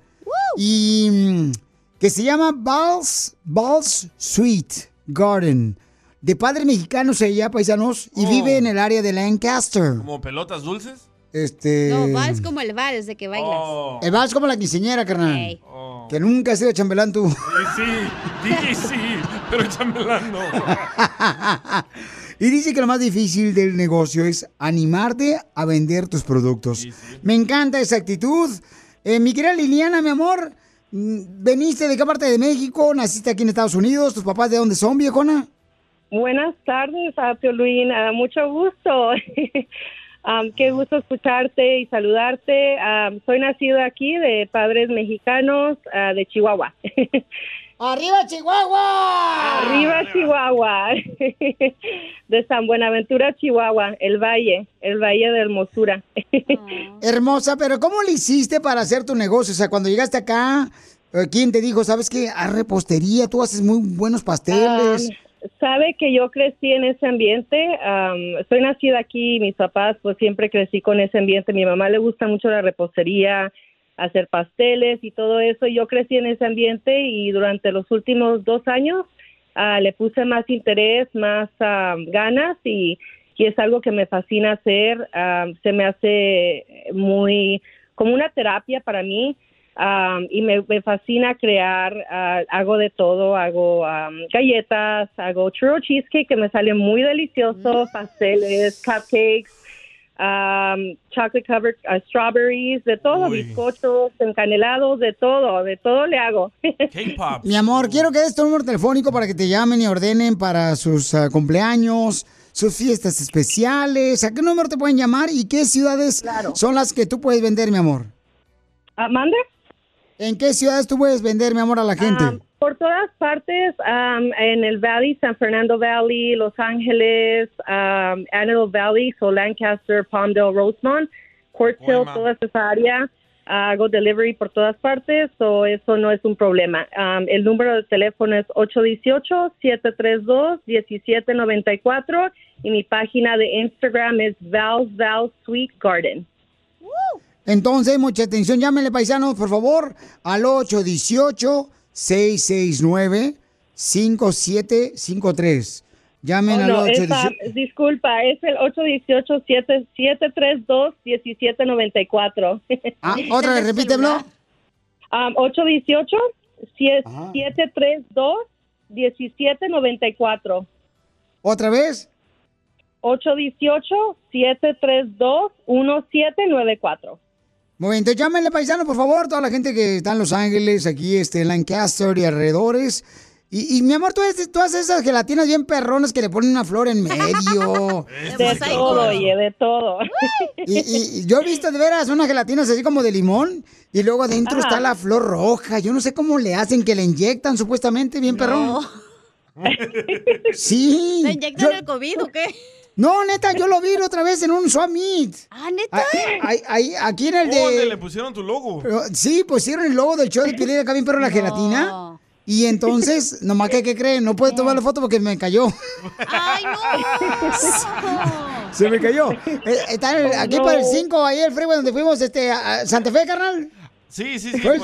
Y mm, que se llama Balls, Balls Sweet Garden. De padres mexicanos ella, paisanos, y Oh. vive en el área de Lancaster. ¿Como pelotas dulces? Este. No, vals como el vals de que bailas. Oh. El vals como la quinceñera, carnal. Ey. Que nunca has sido chambelán tú. Sí, dije sí, pero chambelán no. y dice que lo más difícil del negocio es animarte a vender tus productos. Me encanta esa actitud. Eh, mi querida Liliana, mi amor, mm, ¿veniste de qué parte de México? ¿Naciste aquí en Estados Unidos? ¿Tus papás de dónde son, viejona? Buenas tardes, a Piolín. Ah, mucho gusto. Am, qué gusto escucharte y saludarte. Am, soy nacida aquí de padres mexicanos ah, de Chihuahua. ¡Arriba, Chihuahua! Arriba, Chihuahua. de San Buenaventura, Chihuahua, el valle, el valle de Hermosura. Hermosa, pero ¿cómo le hiciste para hacer tu negocio? O sea, cuando llegaste acá, eh, ¿quién te dijo, sabes qué? Haz repostería, tú haces muy buenos pasteles. Sabe que yo crecí en ese ambiente. am, soy nacida aquí, mis papás, pues siempre crecí con ese ambiente. Mi mamá le gusta mucho la repostería, hacer pasteles y todo eso. Yo crecí en ese ambiente y durante los últimos dos años ah, le puse más interés, más am, ganas y, y es algo que me fascina hacer. Am, se me hace muy como una terapia para mí. Um, y me, me fascina crear, ah, hago de todo, hago um, galletas, hago churro cheesecake que me sale muy delicioso, pasteles, cupcakes, um, chocolate covered uh, strawberries, de todo, bizcochos, encanelados, de todo, de todo le hago. Mi amor, quiero que des tu número telefónico para que te llamen y ordenen para sus ah, cumpleaños, sus fiestas especiales. ¿A qué número te pueden llamar y qué ciudades son las que tú puedes vender, mi amor? ¿Mande? ¿En qué ciudades tú puedes vender, mi amor, a la gente? Um, por todas partes, um, en el Valley, San Fernando Valley, Los Ángeles, um, Antelope Valley, so Lancaster, Palmdale, Rosemont, Court Hill, toda esa área. Hago delivery por todas partes, so eso no es un problema. Um, el número de teléfono es 818-732-1794 y mi página de Instagram es Val's Val Sweet Garden. Entonces, mucha atención, llámenle paisanos, por favor, al 818-669-5753. Llamen Oh, al no, 818. esa- disculpa, es el 818-732-1794. Ah, otra vez, repítemelo. Um, 818-732-1794. ¿Otra vez? 818-732-1794. Momento, llámenle paisano, por favor, toda la gente que está en Los Ángeles, aquí este, en Lancaster y alrededores. Y, y, mi amor, tú, haces- tú haces esas gelatinas bien perronas que le ponen una flor en medio. De todo, oye, de todo. Y, y- y yo he visto de veras unas gelatinas así como de limón y luego adentro Ajá. está la flor roja. Yo no sé cómo le hacen, que le inyectan supuestamente bien perrón. Sí. ¿Le inyectan el COVID o qué? No, neta, yo lo vi otra vez en un swap meet. Ah, neta. Ahí, ahí- aquí en el de... ¿Dónde le pusieron tu logo? Sí, pusieron el logo del show de Piolín acá bien perro la gelatina. Y entonces, nomás que, ¿qué creen? No puedo tomar la foto porque me cayó. ¡Ay, Se me cayó. Eh, Está en el- aquí no. para el 5, ahí el freeway donde fuimos este, a Santa Fe, carnal. Sí, sí, sí. Por-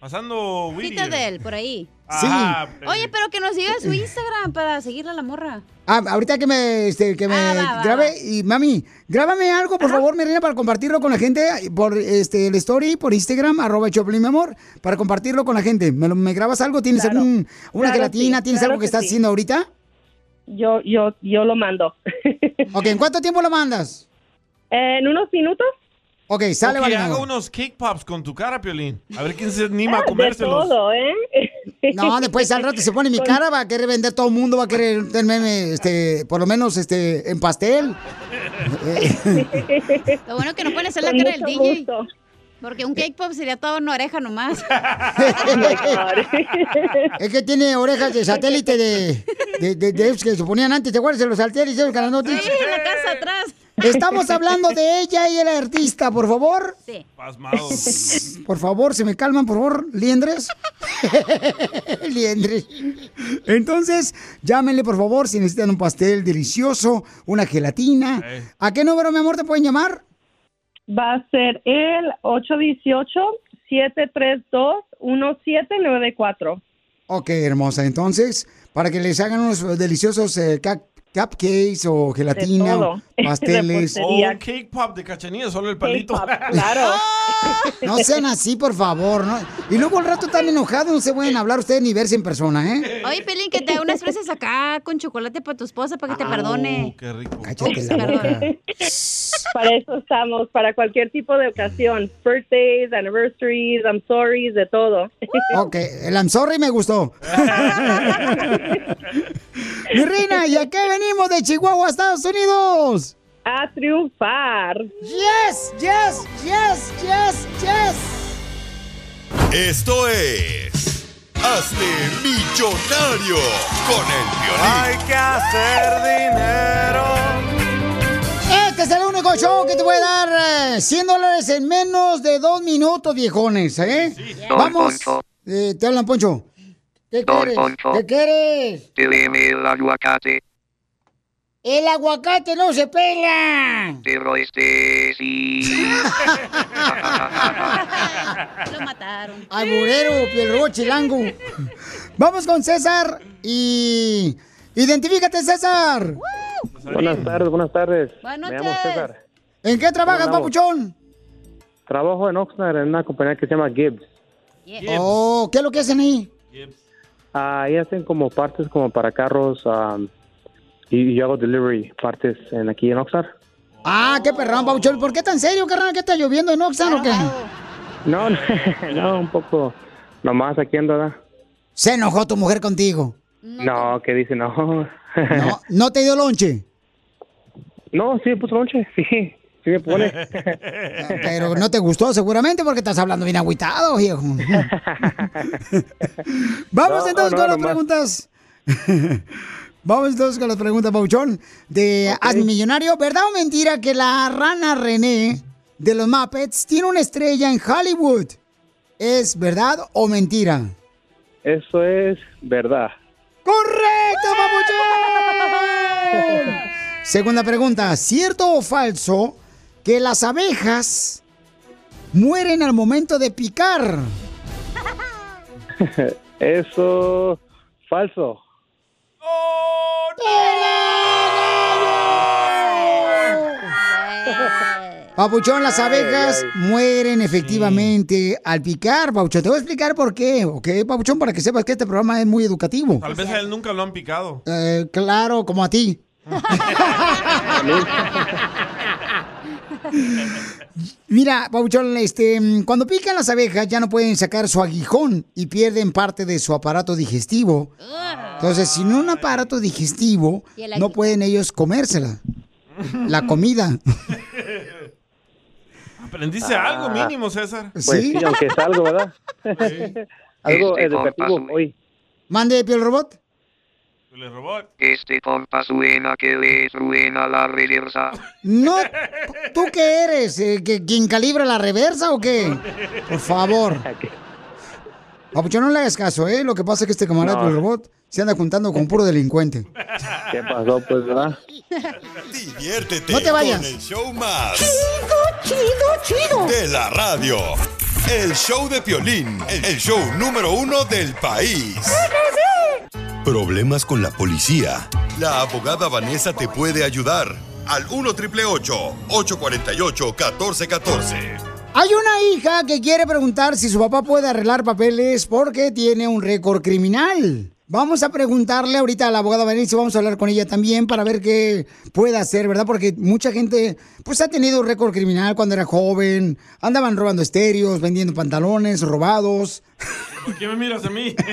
pasando no! Whittier. Citadel, por ahí. Sí. Ah, Oye, pero que nos diga su Instagram para seguirle a la morra. Ah, ahorita que me, este, que me Ah, va, va, grabe, y mami, grábame algo, por favor, mi reina, para compartirlo con la gente, por este, el story, por Instagram, arroba Choplin, mi amor, para compartirlo con la gente. ¿Me, me grabas algo? ¿Tienes Claro. algún, una Claro, gelatina? sí, ¿Tienes claro algo que que estás sí. haciendo ahorita? Yo, yo, yo lo mando. Ok, ¿en cuánto tiempo lo mandas? En unos minutos. Ok, sale, O vale, haga unos cake pops con tu cara, Piolín. A ver quién se anima a De comérselos. todo, ¿eh? No, después al rato se pone mi cara, va a querer vender todo el mundo, va a querer tenerme, este, por lo menos, este, en pastel. Lo bueno que no pueden hacer la cara del DJ. gusto. Porque un cake pop sería toda una oreja nomás. Es que tiene orejas de satélite de, de, de- de que se ponían antes, ¿te acuerdas de los satélites, esos grandotes? Sí, la casa atrás. Estamos hablando de ella y el artista, por favor. Sí. Pasmados. Por favor, se me calman, por favor, liendres. liendres. Entonces, llámenle, por favor, si necesitan un pastel delicioso, una gelatina. ¿A qué número, mi amor, te pueden llamar? Va a ser el 818-732-1794. Ok, hermosa. Entonces, para que les hagan unos deliciosos eh, ca- cupcakes o gelatina, todo. pasteles. O un cake pop de cachanilla, solo el palito. claro. No sean así, por favor, ¿no? Y luego al rato están enojados, no se pueden hablar ustedes ni verse en persona, ¿eh? Oye, Pelín, que te haga unas fresas acá con chocolate para tu esposa para que te perdone. Qué rico. Cállate la boca. Para eso estamos, para cualquier tipo de ocasión. Birthdays, anniversaries, I'm sorry's, de todo. Ok, el I'm sorry me gustó. Mi reina, ¿y a qué venimos de Chihuahua, Estados Unidos? A triunfar. Yes, yes, yes, yes, yes. Esto es. Hazte millonario con el violín. Hay que hacer dinero. Este es el único show que te voy a dar eh, 100 dólares en menos de dos minutos, viejones, ¿eh? Don Vamos. Eh, te hablan, Poncho. ¿Qué Don quieres? Poncho. ¿Qué quieres? Dime el aguacate, El aguacate no se pela. pero este sí. Lo mataron. Alburero, piel chilango. Vamos con César y... Identifícate, César. Buenas tardes, buenas tardes. Buenas Me llamo noches. César. ¿En qué trabajas, papuchón? Trabajo en Oxnard en una compañía que se llama Gibbs. Oh, ¿qué es lo que hacen ahí? Ahí hacen como partes como para carros um, y, yo hago delivery partes en aquí en Oxnard. Ah, qué perrón, papuchón. ¿Por qué tan serio, carnal? ¿Qué está lloviendo en Oxnard o qué? No, no, no, un poco nomás aquí ando, ¿verdad? Se enojó tu mujer contigo. No, que dice no. No, no te dio lonche. No, sí me puso lonche, sí, sí me pone. Pero no te gustó seguramente porque estás hablando bien agüitado, viejo. Vamos No, entonces no, con las preguntas. Vamos entonces con las preguntas, Pauchón, de Hazme Millonario. ¿Verdad o mentira que la rana René de los Muppets tiene una estrella en Hollywood? ¿Es verdad o mentira? Eso es verdad. ¡Correcto, papuchón! Segunda pregunta, ¿cierto o falso que las abejas mueren al momento de picar? Eso falso. Papuchón, las abejas mueren efectivamente al picar, Papuchón. Te voy a explicar por qué, ¿ok, Papuchón? Para que sepas que este programa es muy educativo. Tal vez a él nunca lo han picado. Eh, claro, como a ti. Mira, Pabuchón, este, cuando pican las abejas ya no pueden sacar su aguijón y pierden parte de su aparato digestivo. Entonces, sin un aparato digestivo, ¿Y el no pueden ellos comérsela. La comida. Aprendiste algo mínimo, César. Pues sí, aunque es algo, ¿verdad? algo Este educativo hoy. Mande, piel robot. Este compa suena que le suena la reversa. No, ¿tú qué eres? Eh, ¿que- ¿Quien calibra la reversa o qué? Por favor. Papuchón, no le hagas caso, ¿eh? Lo que pasa es que este camarada No. del robot se anda juntando con puro delincuente. ¿Qué pasó, pues, verdad? Diviértete No te vayas. con el show más Chido, chido, chido. de la radio. El show de Piolín, el show número uno del país. Problemas con la policía. La abogada Vanessa te puede ayudar. Al 1 848 1414 Hay una hija que quiere preguntar si su papá puede arreglar papeles porque tiene un récord criminal. Vamos a preguntarle ahorita a la abogada Vanessa, vamos a hablar con ella también para ver qué puede hacer, ¿verdad? Porque mucha gente, pues ha tenido récord criminal cuando era joven, andaban robando estéreos, vendiendo pantalones, robados. ¿Por qué me miras a mí?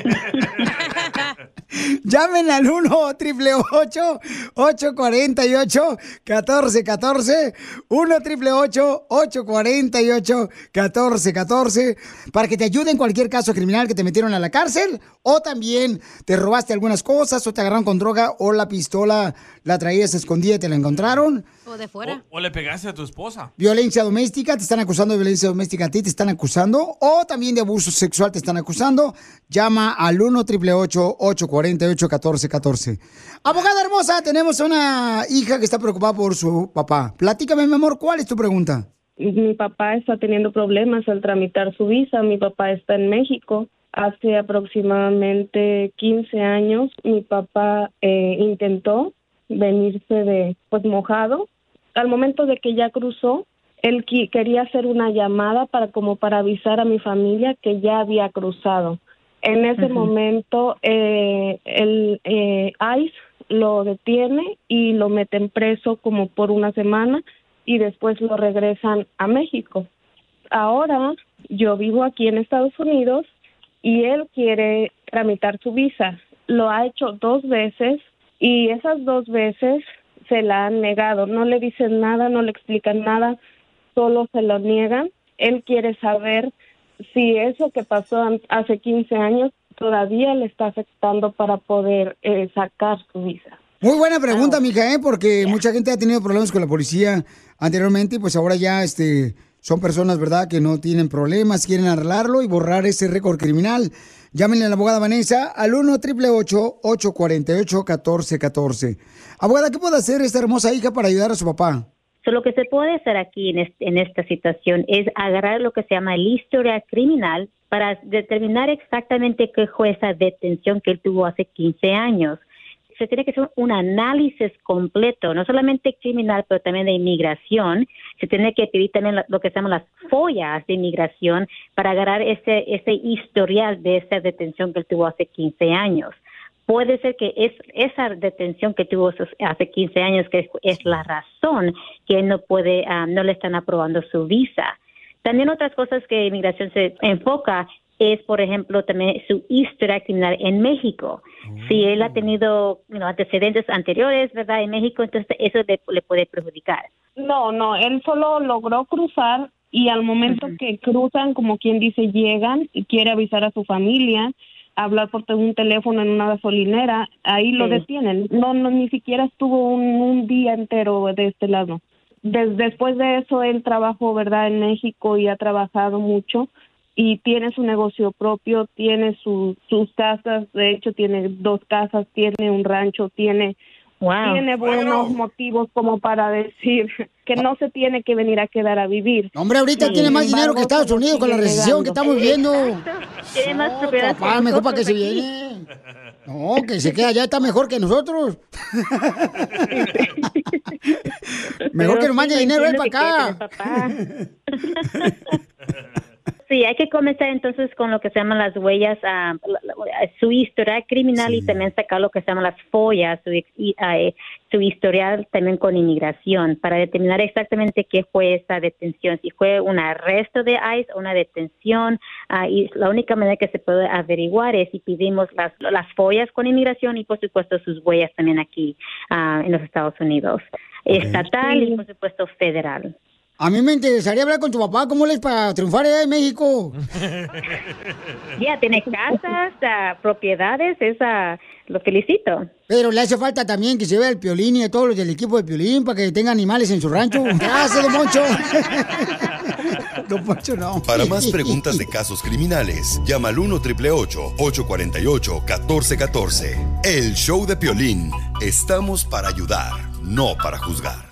Llamen al 1 888 848 1414 1 888 848 1414 para que te ayuden en cualquier caso criminal que te metieron a la cárcel o también te robaste algunas cosas o te agarraron con droga o la pistola la traías escondida y te la encontraron. O de fuera. O le pegaste a tu esposa. Violencia doméstica, te están acusando de violencia doméstica a ti, te están acusando. O también de abuso sexual te están acusando. Llama al 1 888 848 1414 Abogada hermosa, tenemos una hija que está preocupada por su papá. Platícame, mi amor, ¿cuál es tu pregunta? Mi papá está teniendo problemas al tramitar su visa. Mi papá está en México. Hace aproximadamente 15 años mi papá eh, intentó venirse de pues mojado. Al momento de que ya cruzó, él qui- quería hacer una llamada para como para avisar a mi familia que ya había cruzado. En ese momento eh, el eh, ICE lo detiene y lo meten preso como por una semana y después lo regresan a México. Ahora yo vivo aquí en Estados Unidos y él quiere tramitar su visa. Lo ha hecho dos veces y esas dos veces se la han negado. No le dicen nada, no le explican nada, solo se lo niegan. Él quiere saber si eso que pasó hace 15 años todavía le está afectando para poder eh, sacar su visa. Muy buena pregunta, mija, ¿eh? porque mucha gente ha tenido problemas con la policía anteriormente y pues ahora ya este, son personas, ¿verdad?, que no tienen problemas, quieren arreglarlo y borrar ese récord criminal. Llámenle a la abogada Vanessa al 1 888 848 1414 Abogada, ¿qué puede hacer esta hermosa hija para ayudar a su papá? So, lo que se puede hacer aquí en, est- en esta situación es agarrar lo que se llama el historial criminal para determinar exactamente qué fue esa detención que él tuvo hace 15 años. Se tiene que hacer un análisis completo, no solamente criminal, pero también de inmigración. Se tiene que pedir también lo que se llama las follas de inmigración para agarrar ese, ese historial de esa detención que él tuvo hace 15 años puede ser que es esa detención que tuvo hace 15 años que es, la razón que él no puede, ah, no le están aprobando su visa. También otras cosas que inmigración se enfoca es, por ejemplo, también su historia criminal en México. Si él ha tenido you know, antecedentes anteriores, ¿verdad? En México, entonces eso le, le puede perjudicar. No, no, él solo logró cruzar y al momento que cruzan, como quien dice, llegan y quiere avisar a su familia, hablar por un teléfono en una gasolinera, ahí lo detienen. No, no, ni siquiera estuvo un, un día entero de este lado. Des- después de eso, él trabajó, ¿verdad?, en México y ha trabajado mucho y tiene su negocio propio, tiene su, sus casas, de hecho tiene dos casas, tiene un rancho, tiene Wow. tiene buenos motivos como para decir que no se tiene que venir a quedar a vivir. Hombre, ahorita tiene más dinero que Estados Unidos con la recesión que estamos viviendo. Tiene más propiedades mejor para que se viene. No, que se queda allá, está mejor que nosotros. mejor que nos mande dinero él para acá. Sí, hay que comenzar entonces con lo que se llaman las huellas, ah, la- su historial criminal y también sacar lo que se llaman las follas, su, ex- y, ah, eh, su historial también con inmigración, para determinar exactamente qué fue esa detención, si fue un arresto de ICE o una detención, ah, y la única manera que se puede averiguar es si pedimos las, las follas con inmigración y por supuesto sus huellas también aquí ah, en los Estados Unidos, estatal y por supuesto federal. A mí me interesaría hablar con tu papá, ¿cómo les para triunfar allá en México? Ya, tiene casas, ah, propiedades, esa, lo felicito. Pero le hace falta también que se vea el Piolín y a todos los del equipo de Piolín para que tengan animales en su rancho. Gracias, Don Moncho. Don Moncho no. Para más preguntas de casos criminales, llama al 1 848 1414 El show de Piolín. Estamos para ayudar, no para juzgar.